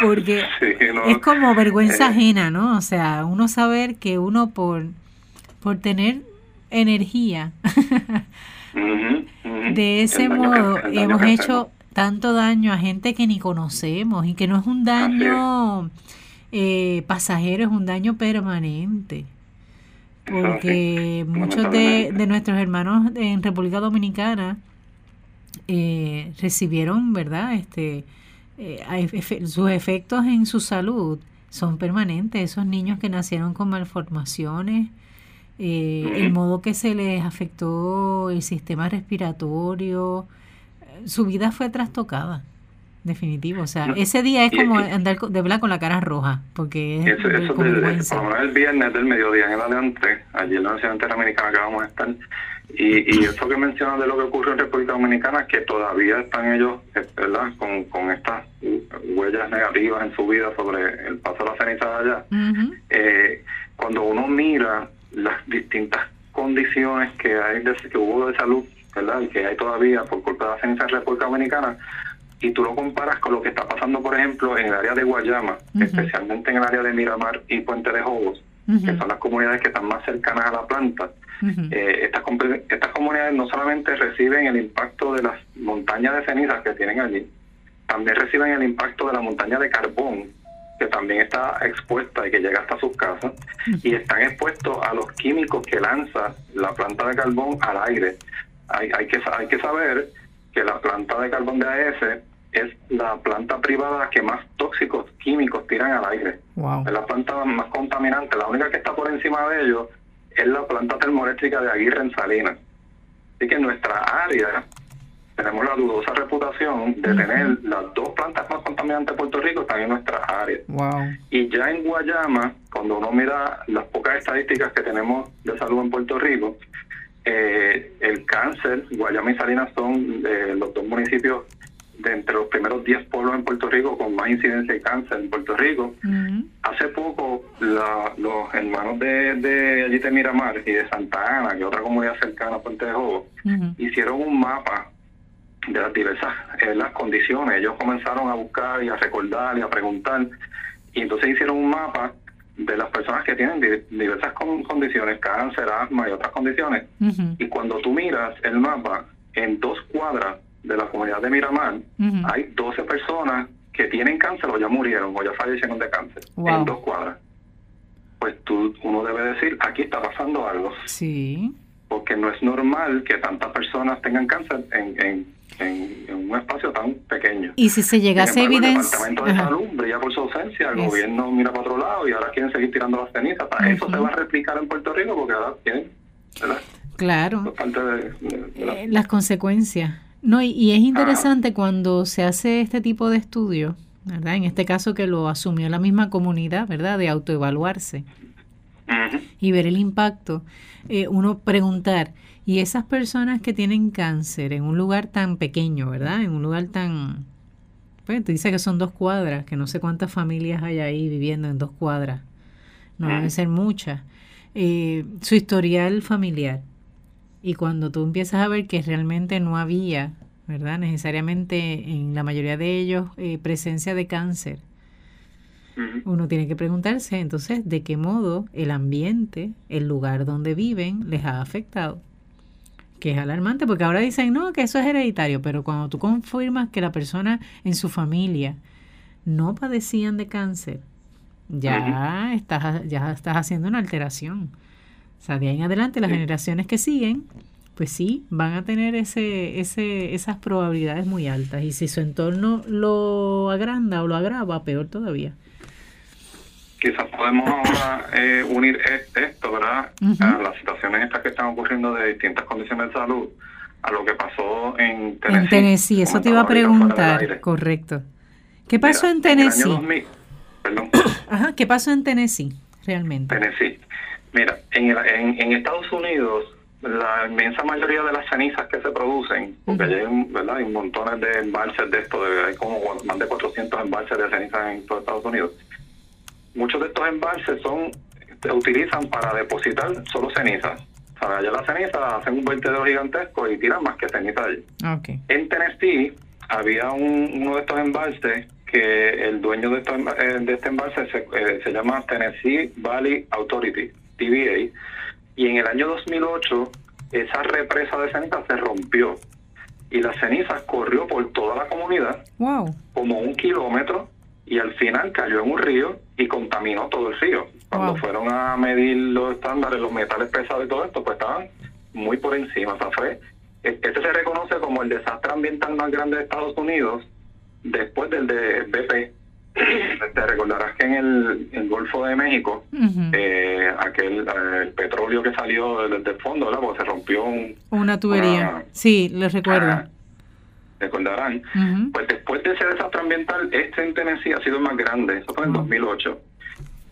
A: Porque es como vergüenza eh. ajena, ¿no? O sea, uno saber que uno por, por tener energía, de ese modo hemos hecho tanto daño a gente que ni conocemos y que no es un daño eh, pasajero es un daño permanente. Porque muchos de, nuestros hermanos en República Dominicana eh, recibieron, ¿verdad? Este, eh, sus efectos en su salud son permanentes. Esos niños que nacieron con malformaciones, eh, el modo que se les afectó el sistema respiratorio, su vida fue trastocada. Definitivo, o sea, ese día es como andar de blanco con la cara roja, porque es
B: eso, eso por el viernes del mediodía en adelante, allí en la Nación Interamericana que vamos a estar, y, y eso que mencionas de lo que ocurre en República Dominicana, que todavía están ellos, eh, ¿verdad?, con, con estas huellas negativas en su vida sobre el paso de la ceniza de allá. eh, cuando uno mira las distintas condiciones que hay de, que hubo de salud, ¿verdad?, que hay todavía por culpa de la ceniza de República Dominicana, y tú lo comparas con lo que está pasando, por ejemplo, en el área de Guayama, especialmente en el área de Miramar y Puente de Jobos, que son las comunidades que están más cercanas a la planta, eh, estas, estas comunidades no solamente reciben el impacto de las montañas de cenizas que tienen allí, también reciben el impacto de la montaña de carbón, que también está expuesta y que llega hasta sus casas, y están expuestos a los químicos que lanza la planta de carbón al aire. Hay, hay, que, hay que saber que la planta de carbón de AES es la planta privada que más tóxicos químicos tiran al aire. Es la planta más contaminante. La única que está por encima de ellos es la planta termoeléctrica de Aguirre en Salinas. Así que en nuestra área tenemos la dudosa reputación de tener las dos plantas más contaminantes de Puerto Rico están en nuestra área. Y ya en Guayama, cuando uno mira las pocas estadísticas que tenemos de salud en Puerto Rico, eh, el cáncer, Guayama y Salinas son eh, los dos municipios de entre los primeros 10 pueblos en Puerto Rico con más incidencia de cáncer en Puerto Rico. Hace poco los hermanos de, de allí de Miramar y de Santa Ana, que es otra comunidad cercana a Puente de Jobo, hicieron un mapa de las diversas eh, las condiciones. Ellos comenzaron a buscar y a recordar y a preguntar y entonces hicieron un mapa de las personas que tienen diversas condiciones, cáncer, asma y otras condiciones. Y cuando tú miras el mapa, en dos cuadras de la comunidad de Miramar, hay 12 personas que tienen cáncer o ya murieron o ya fallecieron de cáncer. En dos cuadras. Pues tú, uno debe decir, aquí está pasando algo.
A: Sí.
B: Porque no es normal que tantas personas tengan cáncer en, en en, un espacio tan pequeño.
A: Y si se llegase a evidencia...
B: El Departamento de Salud brilla por su ausencia, el gobierno mira para otro lado y ahora quieren seguir tirando las cenizas. Eso se va a replicar en Puerto Rico porque ahora tienen...
A: Claro. Eh, las consecuencias. No, y, es interesante cuando se hace este tipo de estudio, ¿verdad? En este caso que lo asumió la misma comunidad, ¿verdad? De autoevaluarse y ver el impacto. Eh, uno preguntar, y esas personas que tienen cáncer en un lugar tan pequeño, ¿verdad? En un lugar tan... Pues te dice que son dos cuadras, que no sé cuántas familias hay ahí viviendo en dos cuadras. No deben ser muchas. Eh, su historial familiar. Y cuando tú empiezas a ver que realmente no había, ¿verdad? Necesariamente en la mayoría de ellos eh, presencia de cáncer. Uno tiene que preguntarse entonces de qué modo el ambiente, el lugar donde viven, les ha afectado que es alarmante, porque ahora dicen, no, que eso es hereditario, pero cuando tú confirmas que la persona en su familia no padecían de cáncer, ya, estás, ya estás haciendo una alteración. O sea, de ahí en adelante las generaciones que siguen, pues sí, van a tener ese, ese, esas probabilidades muy altas. Y si su entorno lo agranda o lo agrava, peor todavía
B: quizás podemos ahora eh, unir e-, esto, ¿verdad? A las situaciones estas que están ocurriendo de distintas condiciones de salud, a lo que pasó en Tennessee.
A: En Tennessee, eso te iba a preguntar, correcto. ¿Qué pasó en Tennessee?
B: perdón.
A: Ajá, ¿qué pasó en Tennessee, realmente?
B: Tennessee. Mira, en, en, Estados Unidos, la inmensa mayoría de las cenizas que se producen, porque hay, ¿verdad? hay montones de embalses de esto, hay como más de 400 embalses de cenizas en todo Estados Unidos muchos de estos embalses son se utilizan para depositar solo cenizas. O sea, allá la ceniza hacen un vertedero gigantesco y tiran más que ceniza allí.
A: Okay.
B: En Tennessee había uno de estos embalses que el dueño de, eh, de este embalse se, eh, se llama Tennessee Valley Authority, TVA, y en el año 2008 esa represa de ceniza se rompió y las cenizas corrió por toda la comunidad,
A: wow.
B: como un kilómetro, y al final cayó en un río y contaminó todo el río. Cuando fueron a medir los estándares, los metales pesados y todo esto, pues estaban muy por encima. O sea, fue, este se reconoce como el desastre ambiental más grande de Estados Unidos después del de BP. Te recordarás que en el, Golfo de México, eh, aquel el petróleo que salió desde el fondo, ¿verdad? Porque se rompió
A: una tubería. sí, lo recuerdo
B: recordarán, pues después de ese desastre ambiental, este en Tennessee ha sido más grande, eso fue en 2008.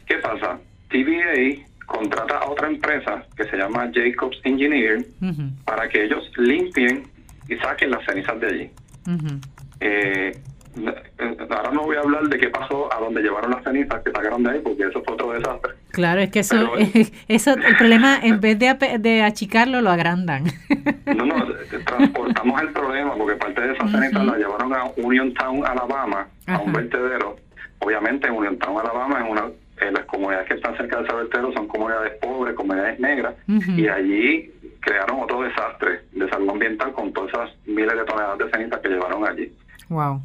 B: ¿Qué pasa? TVA contrata a otra empresa que se llama Jacobs Engineer para que ellos limpien y saquen las cenizas de allí. eh, ahora no voy a hablar de qué pasó a donde llevaron las cenizas que sacaron de ahí, porque eso fue otro desastre.
A: Claro, es que eso, eso el problema, en vez de, de achicarlo, lo agrandan.
B: No, no, transportamos el problema, porque parte de esas cenizas las llevaron a Uniontown, Alabama, a un vertedero. Obviamente, en Uniontown, Alabama, es una las comunidades que están cerca de ese vertedero son comunidades pobres, comunidades negras, y allí crearon otro desastre de salud ambiental con todas esas miles de toneladas de cenizas que llevaron allí.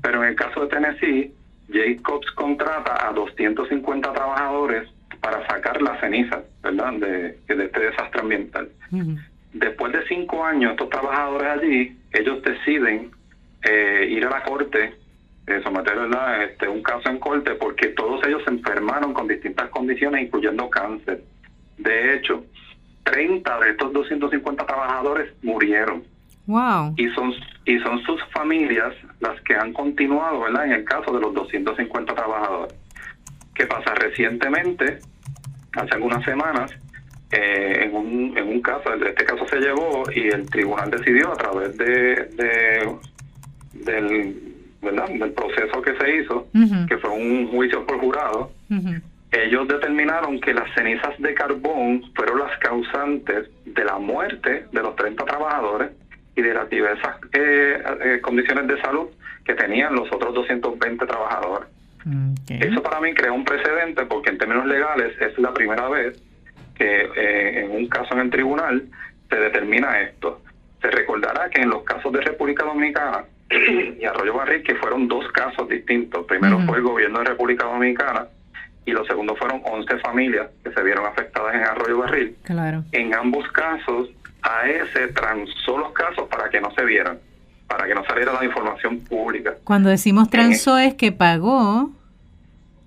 B: Pero en el caso de Tennessee, Jacobs contrata a 250 trabajadores para sacar las cenizas, ¿verdad?, de, este desastre ambiental. Después de cinco años, estos trabajadores allí, ellos deciden eh, ir a la corte, eh, someter ¿verdad? Este, un caso en corte, porque todos ellos se enfermaron con distintas condiciones, incluyendo cáncer. De hecho, 30 de estos 250 trabajadores murieron.
A: Wow.
B: Y son, y son sus familias las que han continuado, ¿verdad? En el caso de los 250 trabajadores. ¿Qué pasa? Recientemente, hace algunas semanas, eh, en, un, en un caso, este caso se llevó y el tribunal decidió a través de, de del ¿verdad? Del proceso que se hizo, que fue un juicio por jurado, ellos determinaron que las cenizas de carbón fueron las causantes de la muerte de los 30 trabajadores y de las diversas eh, eh, condiciones de salud que tenían los otros 220 trabajadores. Eso para mí crea un precedente porque en términos legales es la primera vez que eh, en un caso en el tribunal se determina esto. Se recordará que en los casos de República Dominicana y Arroyo Barril, que fueron dos casos distintos, primero fue el gobierno de República Dominicana y lo segundo fueron 11 familias que se vieron afectadas en Arroyo Barril.
A: Claro.
B: En ambos casos, AES transó los casos para que no se vieran, para que no saliera la información pública.
A: Cuando decimos transo es que pagó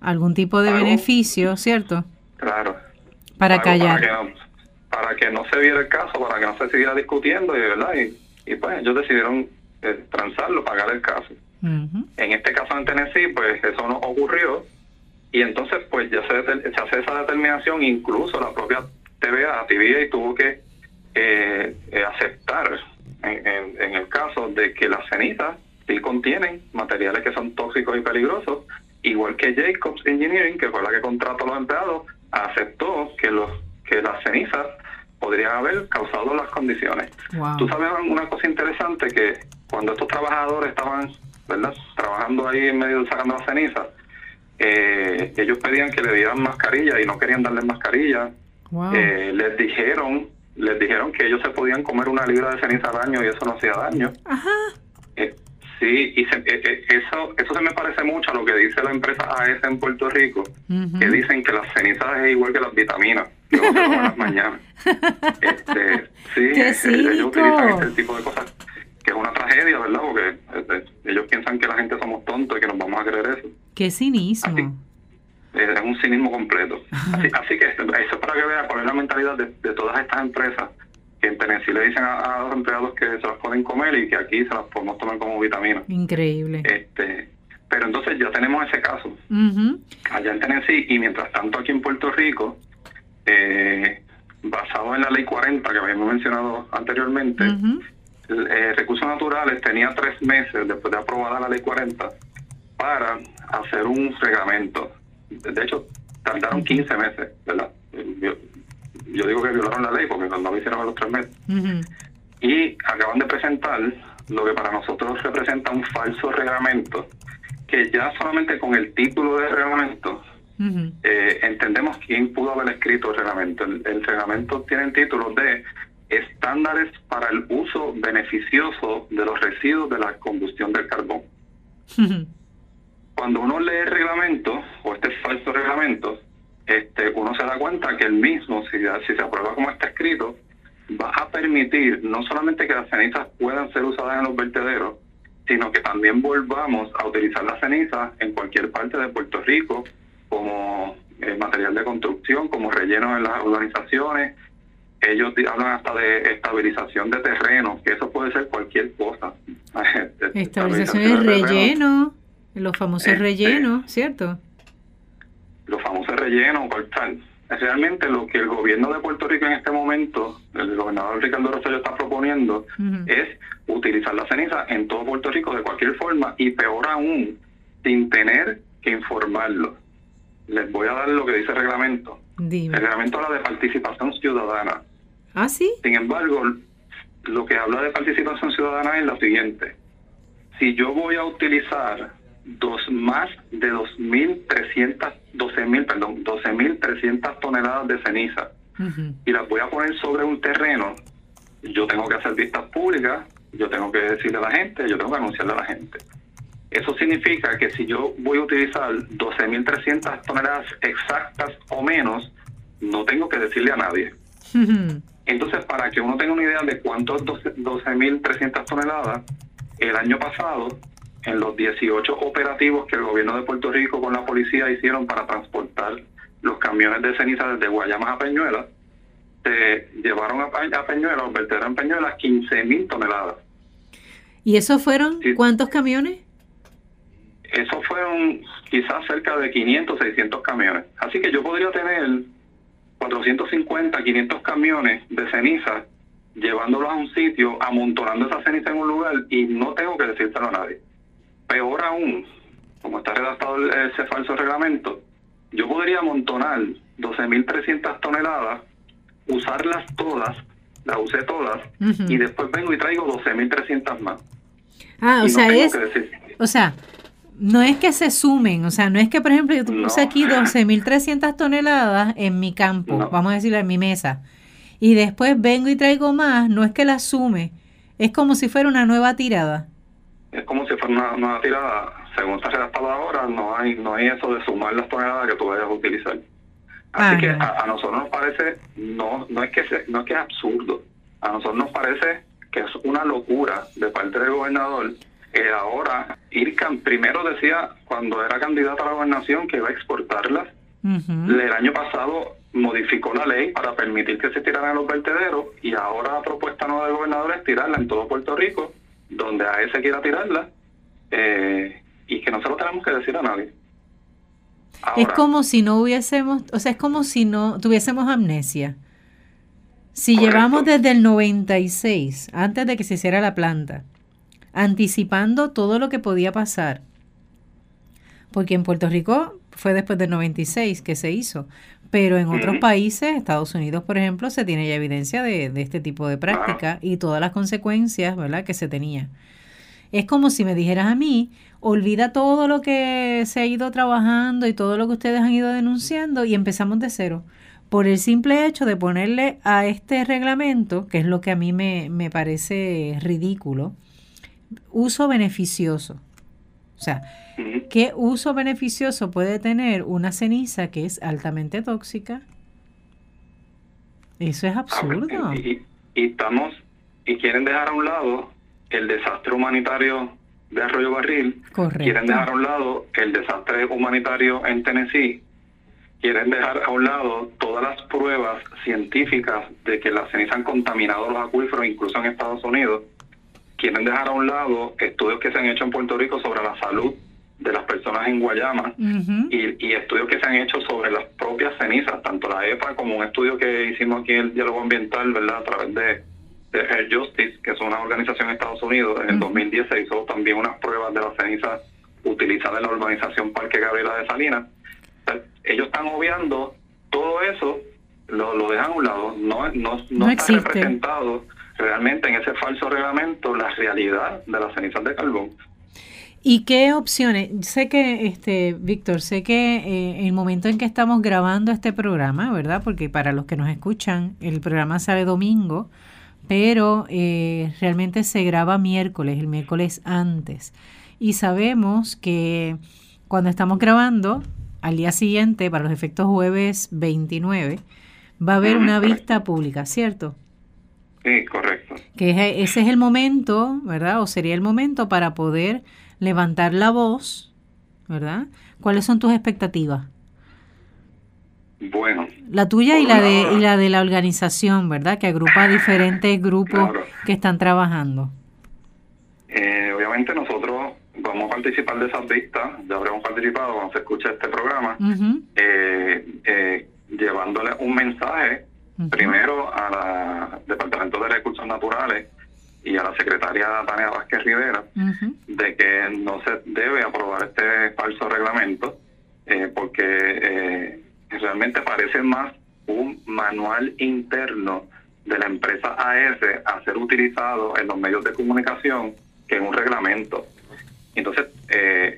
A: algún tipo de
B: Pagó.
A: beneficio, ¿cierto?
B: Claro.
A: Para callar.
B: Para que, no, para que no se viera el caso, para que no se siguiera discutiendo, y, ¿verdad? Y, y pues ellos decidieron eh, transarlo, pagar el caso. En este caso en Tennessee, pues eso no ocurrió, y entonces pues ya se, se hace esa determinación, incluso la propia TVA, TVA, tuvo que eh, eh, aceptar en, en- en el caso de que las cenizas sí contienen materiales que son tóxicos y peligrosos, igual que Jacobs Engineering, que fue la que contrató a los empleados, aceptó que los que las cenizas podrían haber causado las condiciones.
A: Wow.
B: Tú sabes una cosa interesante que cuando estos trabajadores estaban, ¿verdad? Trabajando ahí en medio de sacando las cenizas, eh, ellos pedían que le dieran mascarilla y no querían darle mascarilla.
A: Wow.
B: Eh, les dijeron, les dijeron que ellos se podían comer una libra de ceniza al año y eso no hacía daño.
A: Ajá.
B: Eh, sí, y se- eh, eh, eso, eso se me parece mucho a lo que dice la empresa AES en Puerto Rico,
A: Ujú.
B: que dicen que las cenizas es igual que las vitaminas, que se las mañanas. Este, sí,
A: ¡Qué
B: eh, ellos
A: cínico!
B: utilizan este tipo de cosas, que es una tragedia, ¿verdad? Porque este, ellos piensan que la gente somos tontos y que nos vamos a creer eso.
A: Qué cinismo.
B: Así. Es un cinismo completo. Así, así que eso es para que vea cuál es la mentalidad de, de todas estas empresas que en Tennessee le dicen a, a los empleados que se las pueden comer y que aquí se las podemos tomar como vitaminas.
A: Increíble.
B: Este, pero entonces ya tenemos ese caso allá en Tennessee y mientras tanto aquí en Puerto Rico, eh, basado en la ley 40 que habíamos mencionado anteriormente, eh, Recursos Naturales tenía tres meses después de aprobada la ley 40 para hacer un reglamento. De hecho, tardaron 15 meses, ¿verdad? Yo, yo digo que violaron la ley porque no lo hicieron en los tres meses. Y acaban de presentar lo que para nosotros representa un falso reglamento, que ya solamente con el título de reglamento eh, entendemos quién pudo haber escrito el reglamento. El, el reglamento tiene el título de Estándares para el uso beneficioso de los residuos de la combustión del carbón.
A: Ujú.
B: Cuando uno lee el reglamento, o este falso reglamento, este, uno se da cuenta que el mismo, si, si se aprueba como está escrito, va a permitir no solamente que las cenizas puedan ser usadas en los vertederos, sino que también volvamos a utilizar las cenizas en cualquier parte de Puerto Rico como eh, material de construcción, como relleno en las urbanizaciones. Ellos hablan hasta de estabilización de terreno, que eso puede ser cualquier cosa.
A: Estabilización de relleno, los famosos
B: Este.
A: rellenos, ¿cierto?
B: los famosos rellenos cortar. Realmente lo que el gobierno de Puerto Rico en este momento, el gobernador Ricardo Rosselló está proponiendo es utilizar la ceniza en todo Puerto Rico de cualquier forma y peor aún, sin tener que informarlo. Les voy a dar lo que dice el reglamento. El
A: Dime.
B: reglamento habla de participación ciudadana.
A: Ah, sí.
B: Sin embargo, lo que habla de participación ciudadana es lo siguiente. Si yo voy a utilizar dos más de 2.300, 12.000, perdón, 12.300 toneladas de ceniza y las voy a poner sobre un terreno, yo tengo que hacer vistas públicas, yo tengo que decirle a la gente, yo tengo que anunciarle a la gente. Eso significa que si yo voy a utilizar 12.300 toneladas exactas o menos, no tengo que decirle a nadie. Entonces, para que uno tenga una idea de cuántos 12 12.300 toneladas, el año pasado, en los 18 operativos que el gobierno de Puerto Rico con la policía hicieron para transportar los camiones de ceniza desde Guayamas a Peñuelas, se llevaron a, Pe- a Peñuelas, o vertieron en Peñuelas 15.000 toneladas.
A: ¿Y esos fueron
B: Sí.
A: cuántos camiones?
B: Eso fueron quizás cerca de 500, 600 camiones. Así que yo podría tener 450, 500 camiones de ceniza llevándolos a un sitio, amontonando esa ceniza en un lugar y no tengo que decírselo a nadie. Peor aún, como está redactado ese falso reglamento, yo podría amontonar 12.300 toneladas, usarlas todas, las usé todas, y después vengo y traigo 12.300 más.
A: Ah, o sea, es... O sea, no es que se sumen, o sea, no es que, por ejemplo, yo puse aquí 12.300 toneladas en mi campo, vamos a decirlo, en mi mesa, y después vengo y traigo más, no es que la sume, es como si fuera una nueva tirada.
B: Es como si fuera una nueva tirada, según está redactado ahora, no hay, no hay eso de sumar las toneladas que tú vayas a utilizar. Así que a, nosotros nos parece, no, no es que no es que es absurdo, a nosotros nos parece que es una locura de parte del gobernador que ahora IRCAN primero decía cuando era candidato a la gobernación que iba a exportarlas. El año pasado modificó la ley para permitir que se tiraran los vertederos y ahora la propuesta nueva del gobernador es tirarla en todo Puerto Rico, donde a ese quiera tirarla, eh, y que no se lo tenemos que decir a nadie.
A: es como si no hubiésemos, o sea, es como si no tuviésemos amnesia. Si llevamos desde el 96, antes de que se hiciera la planta, anticipando todo lo que podía pasar. Porque en Puerto Rico fue después del 96 que se hizo, pero en otros países, Estados Unidos por ejemplo, se tiene ya evidencia de, este tipo de práctica y todas las consecuencias ¿verdad? que se tenía. Es como si me dijeras a mí, olvida todo lo que se ha ido trabajando y todo lo que ustedes han ido denunciando y empezamos de cero. Por el simple hecho de ponerle a este reglamento, que es lo que a mí me, me parece ridículo, uso beneficioso. O sea, ¿qué uso beneficioso puede tener una ceniza que es altamente tóxica? Eso es absurdo.
B: Y, estamos y quieren dejar a un lado el desastre humanitario de Arroyo Barril, quieren dejar a un lado el desastre humanitario en Tennessee, quieren dejar a un lado todas las pruebas científicas de que las cenizas han contaminado los acuíferos, incluso en Estados Unidos, quieren dejar a un lado estudios que se han hecho en Puerto Rico sobre la salud de las personas en Guayama y, estudios que se han hecho sobre las propias cenizas, tanto la EPA como un estudio que hicimos aquí en el Diálogo Ambiental, ¿verdad? A través de, de Air Justice, que es una organización en Estados Unidos. En el 2010 se hizo también unas pruebas de las cenizas utilizadas en la urbanización Parque Gabriela de Salinas. ellos están obviando todo eso, lo, lo dejan a un lado, no, no, no, está representado realmente en ese falso reglamento la realidad de las cenizas de carbón.
A: ¿Y qué opciones? Sé que, este, Víctor, sé que eh, el momento en que estamos grabando este programa, ¿verdad? Porque para los que nos escuchan, el programa sale domingo, pero eh, realmente se graba miércoles, el miércoles antes. Y sabemos que cuando estamos grabando, al día siguiente, para los efectos jueves 29, va a haber una vista pública, ¿cierto?
B: Sí, correcto.
A: Que ese es el momento, ¿verdad? O sería el momento para poder levantar la voz, ¿verdad? ¿Cuáles son tus expectativas?
B: Bueno.
A: La tuya y la, de, y la de la organización, ¿verdad? Que agrupa diferentes grupos que están trabajando.
B: Eh, obviamente nosotros vamos a participar de esas vistas, ya habremos participado cuando se escucha este programa, eh, eh, llevándole un mensaje primero al Departamento de Recursos Naturales y a la secretaria Tania Vázquez Rivera de que no se debe aprobar este falso reglamento eh, porque eh, realmente parece más un manual interno de la empresa AS a ser utilizado en los medios de comunicación que un reglamento. Entonces, eh,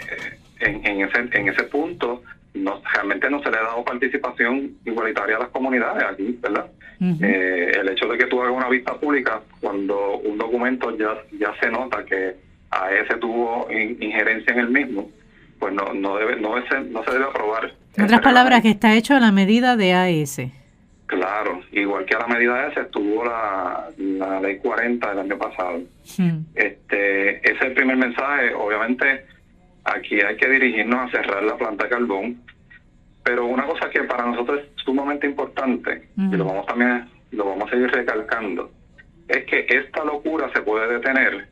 B: en, en, ese, en ese punto, no, realmente no se le ha dado participación igualitaria a las comunidades aquí, ¿verdad? Eh, el hecho de que tú hagas una vista pública cuando un documento ya, ya se nota que a ese tuvo injerencia en el mismo, pues no, no, debe, no, no se debe aprobar.
A: En otras palabras, que está hecho a la medida de AS.
B: Claro, igual que a la medida de AS estuvo la, la ley 40 del año pasado. Este, ese es el primer mensaje, obviamente aquí hay que dirigirnos a cerrar la planta de carbón. Pero una cosa que para nosotros es sumamente importante, y lo vamos también lo vamos a seguir recalcando, es que esta locura se puede detener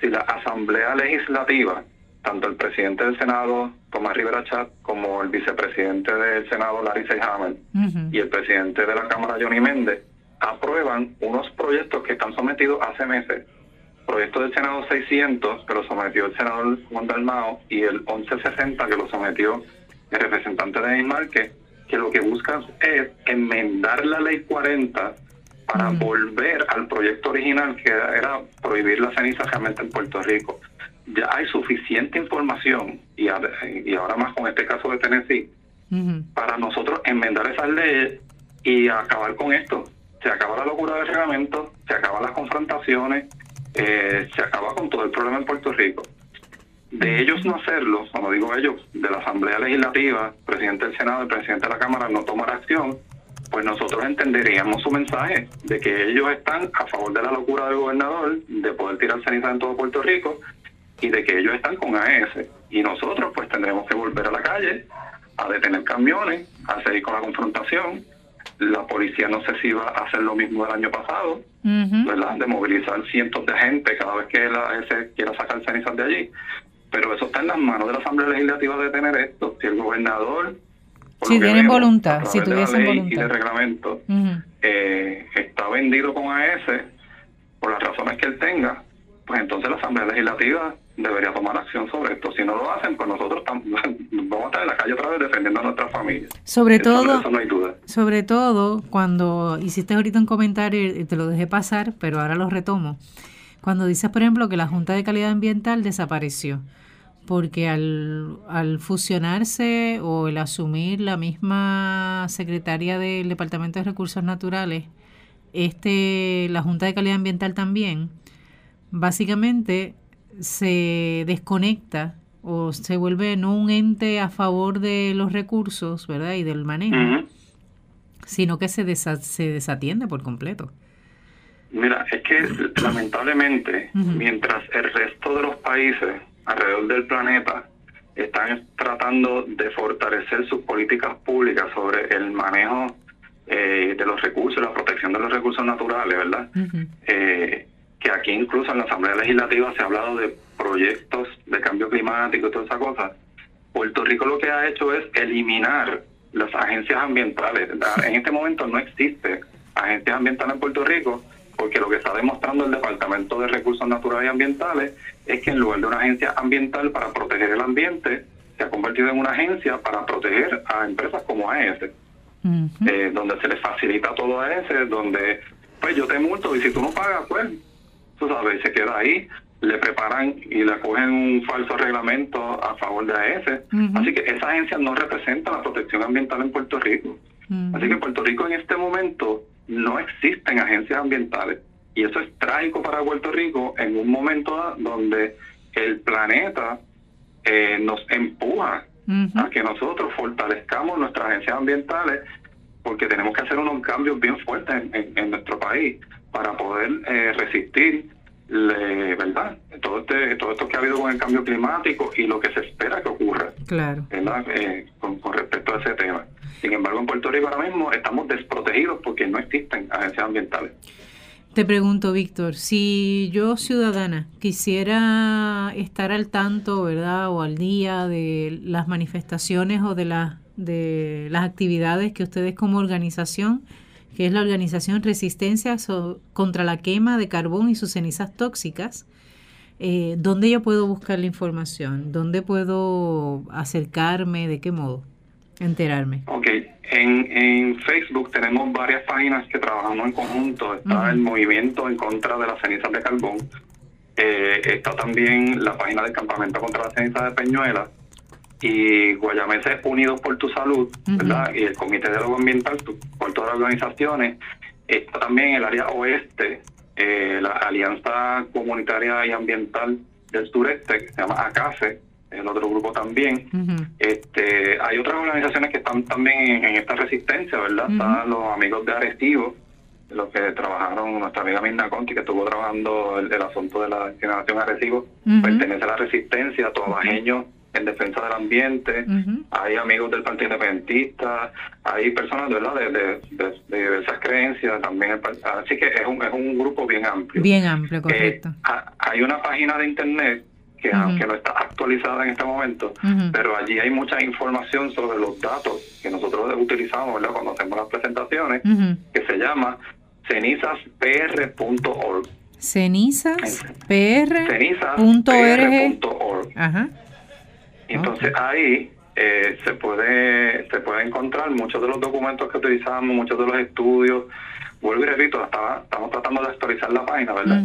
B: si la Asamblea Legislativa, tanto el presidente del Senado, Tomás Rivera Chat, como el vicepresidente del Senado, Larry Seyhammer, y el presidente de la Cámara, Johnny Méndez, aprueban unos proyectos que están sometidos hace meses proyecto del Senado 600, que lo sometió el senador Juan Dalmao, y el 1160, que lo sometió el representante de Márquez, que lo que buscan es enmendar la ley 40 para volver al proyecto original, que era prohibir la ceniza realmente en Puerto Rico. Ya hay suficiente información, y, y ahora más con este caso de Tennessee, para nosotros enmendar esas leyes y acabar con esto. Se acaba la locura del reglamento, se acaban las confrontaciones, eh, se acaba con todo el problema en Puerto Rico. De ellos no hacerlo, cuando digo ellos, de la Asamblea Legislativa, presidente del Senado y presidente de la Cámara no tomar acción, pues nosotros entenderíamos su mensaje de que ellos están a favor de la locura del gobernador, de poder tirar ceniza en todo Puerto Rico y de que ellos están con AES. Y nosotros pues tendremos que volver a la calle a detener camiones, a seguir con la confrontación. La policía no sé si va a hacer lo mismo del año pasado, ¿verdad? De movilizar cientos de gente cada vez que la AES quiera sacar cenizas de allí. Pero eso está en las manos de la Asamblea Legislativa de tener esto. Si el gobernador
A: si tienen voluntad, si tuviesen voluntad.
B: Y de reglamento eh, está vendido con AES por las razones que él tenga, pues entonces la Asamblea Legislativa debería tomar acción sobre esto. Si no lo hacen, pues nosotros vamos a estar en la calle otra vez defendiendo a nuestra familia.
A: Sobre todo, sobre todo cuando hiciste ahorita un comentario y te lo dejé pasar, pero ahora lo retomo. Cuando dices, por ejemplo, que la Junta de Calidad Ambiental desapareció porque al, al, fusionarse o el asumir la misma secretaria del Departamento de Recursos Naturales, este, la Junta de Calidad Ambiental también, básicamente se desconecta o se vuelve no un ente a favor de los recursos, ¿verdad? Y del manejo, sino que se, se desatiende por completo.
B: Mira, es que lamentablemente, mientras el resto de los países alrededor del planeta están tratando de fortalecer sus políticas públicas sobre el manejo eh, de los recursos, la protección de los recursos naturales, ¿verdad? eh, que aquí incluso en la Asamblea Legislativa se ha hablado de proyectos de cambio climático y todas esas cosas. Puerto Rico lo que ha hecho es eliminar las agencias ambientales. En este momento no existe agencias ambientales en Puerto Rico porque lo que está demostrando el Departamento de Recursos Naturales y Ambientales es que en lugar de una agencia ambiental para proteger el ambiente, se ha convertido en una agencia para proteger a empresas como AES, eh, donde se les facilita todo a AES, donde pues yo te multo y si tú no pagas, pues tú sabes, se queda ahí, le preparan y le cogen un falso reglamento a favor de AES. Así que esa agencia no representa la protección ambiental en Puerto Rico. Así que Puerto Rico en este momento no existen agencias ambientales. Y eso es trágico para Puerto Rico en un momento donde el planeta eh, nos empuja a que nosotros fortalezcamos nuestras agencias ambientales porque tenemos que hacer unos cambios bien fuertes en, nuestro país para poder eh, resistir verdad todo este todo esto que ha habido con el cambio climático y lo que se espera que ocurra
A: claro
B: eh, con respecto a ese tema sin embargo, en Puerto Rico ahora mismo estamos desprotegidos porque no existen agencias ambientales.
A: Te pregunto, Víctor, si yo ciudadana quisiera estar al tanto, ¿verdad? O al día de las manifestaciones o de, las de las actividades que ustedes como organización, que es la organización Resistencia contra la quema de carbón y sus cenizas tóxicas, eh, ¿dónde yo puedo buscar la información? ¿Dónde puedo acercarme? ¿De qué modo? enterarme.
B: Ok, en, en Facebook tenemos varias páginas que trabajamos en conjunto. Está el movimiento en contra de las cenizas de carbón. Eh, está también la página del campamento contra las cenizas de Peñuela y Guayameses Unidos por tu Salud, ¿verdad? Y el Comité de Diálogo Ambiental por todas las organizaciones. Está también el área oeste, eh, la Alianza Comunitaria y Ambiental del Sureste, que se llama ACACE, el otro grupo también. este Hay otras organizaciones que están también en, esta resistencia, ¿verdad? Están los amigos de Arestivo, los que trabajaron, nuestra amiga Mirna Conti, que estuvo trabajando el, asunto de la generación Arecibo, pertenece a la resistencia, tobajeños en defensa del ambiente, hay amigos del Partido Independentista, hay personas ¿verdad? De, de, diversas creencias también, así que es un, es un grupo bien amplio.
A: Bien amplio, correcto.
B: Eh, hay una página de internet que aunque no está actualizada en este momento, pero allí hay mucha información sobre los datos que nosotros utilizamos ¿verdad? cuando hacemos las presentaciones, que se llama cenizaspr.org.
A: Cenizas.pr.org.
B: Ajá. Y entonces ahí eh, se puede se puede encontrar muchos de los documentos que utilizamos, muchos de los estudios. Vuelvo y repito, estamos tratando de actualizar la página, ¿verdad?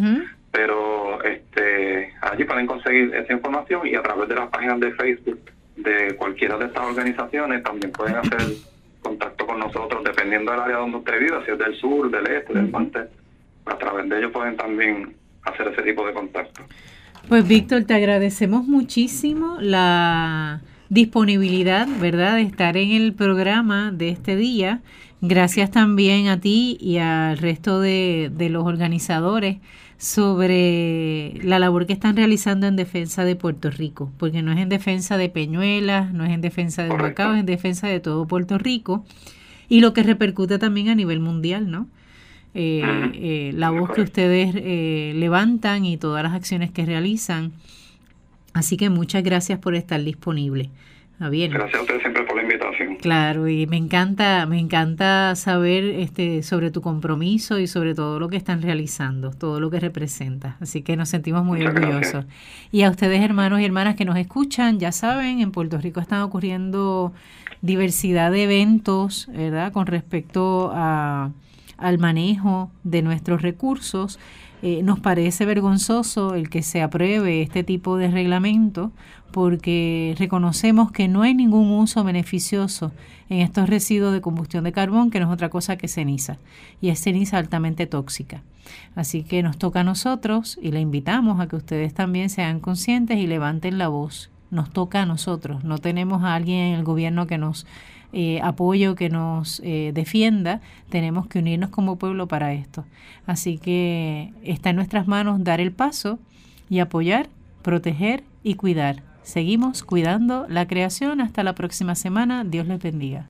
B: Pero este allí pueden conseguir esa información y a través de las páginas de Facebook de cualquiera de estas organizaciones también pueden hacer contacto con nosotros dependiendo del área donde usted vive, si es del sur, del este, del norte. A través de ellos pueden también hacer ese tipo de contacto.
A: Pues Víctor, te agradecemos muchísimo la disponibilidad, ¿verdad?, de estar en el programa de este día. Gracias también a ti y al resto de, de los organizadores sobre la labor que están realizando en defensa de Puerto Rico, porque no es en defensa de Peñuelas, no es en defensa de Macao, es en defensa de todo Puerto Rico y lo que repercute también a nivel mundial, ¿no? Eh, eh, la voz que ustedes eh, levantan y todas las acciones que realizan. Así que muchas gracias por estar disponible.
B: Gracias a ustedes siempre por la invitación.
A: Claro, y me encanta, me encanta saber este, sobre tu compromiso y sobre todo lo que están realizando, todo lo que representa. Así que nos sentimos muy orgullosos. Y a ustedes, hermanos y hermanas que nos escuchan, ya saben, en Puerto Rico están ocurriendo diversidad de eventos, ¿verdad? Con respecto a, al manejo de nuestros recursos. Eh, nos parece vergonzoso el que se apruebe este tipo de reglamento porque reconocemos que no hay ningún uso beneficioso en estos residuos de combustión de carbón, que no es otra cosa que ceniza, y es ceniza altamente tóxica. Así que nos toca a nosotros y le invitamos a que ustedes también sean conscientes y levanten la voz. Nos toca a nosotros, no tenemos a alguien en el gobierno que nos eh, apoye o que nos eh, defienda, tenemos que unirnos como pueblo para esto. Así que está en nuestras manos dar el paso y apoyar, proteger y cuidar Seguimos cuidando la creación. Hasta la próxima semana. Dios les bendiga.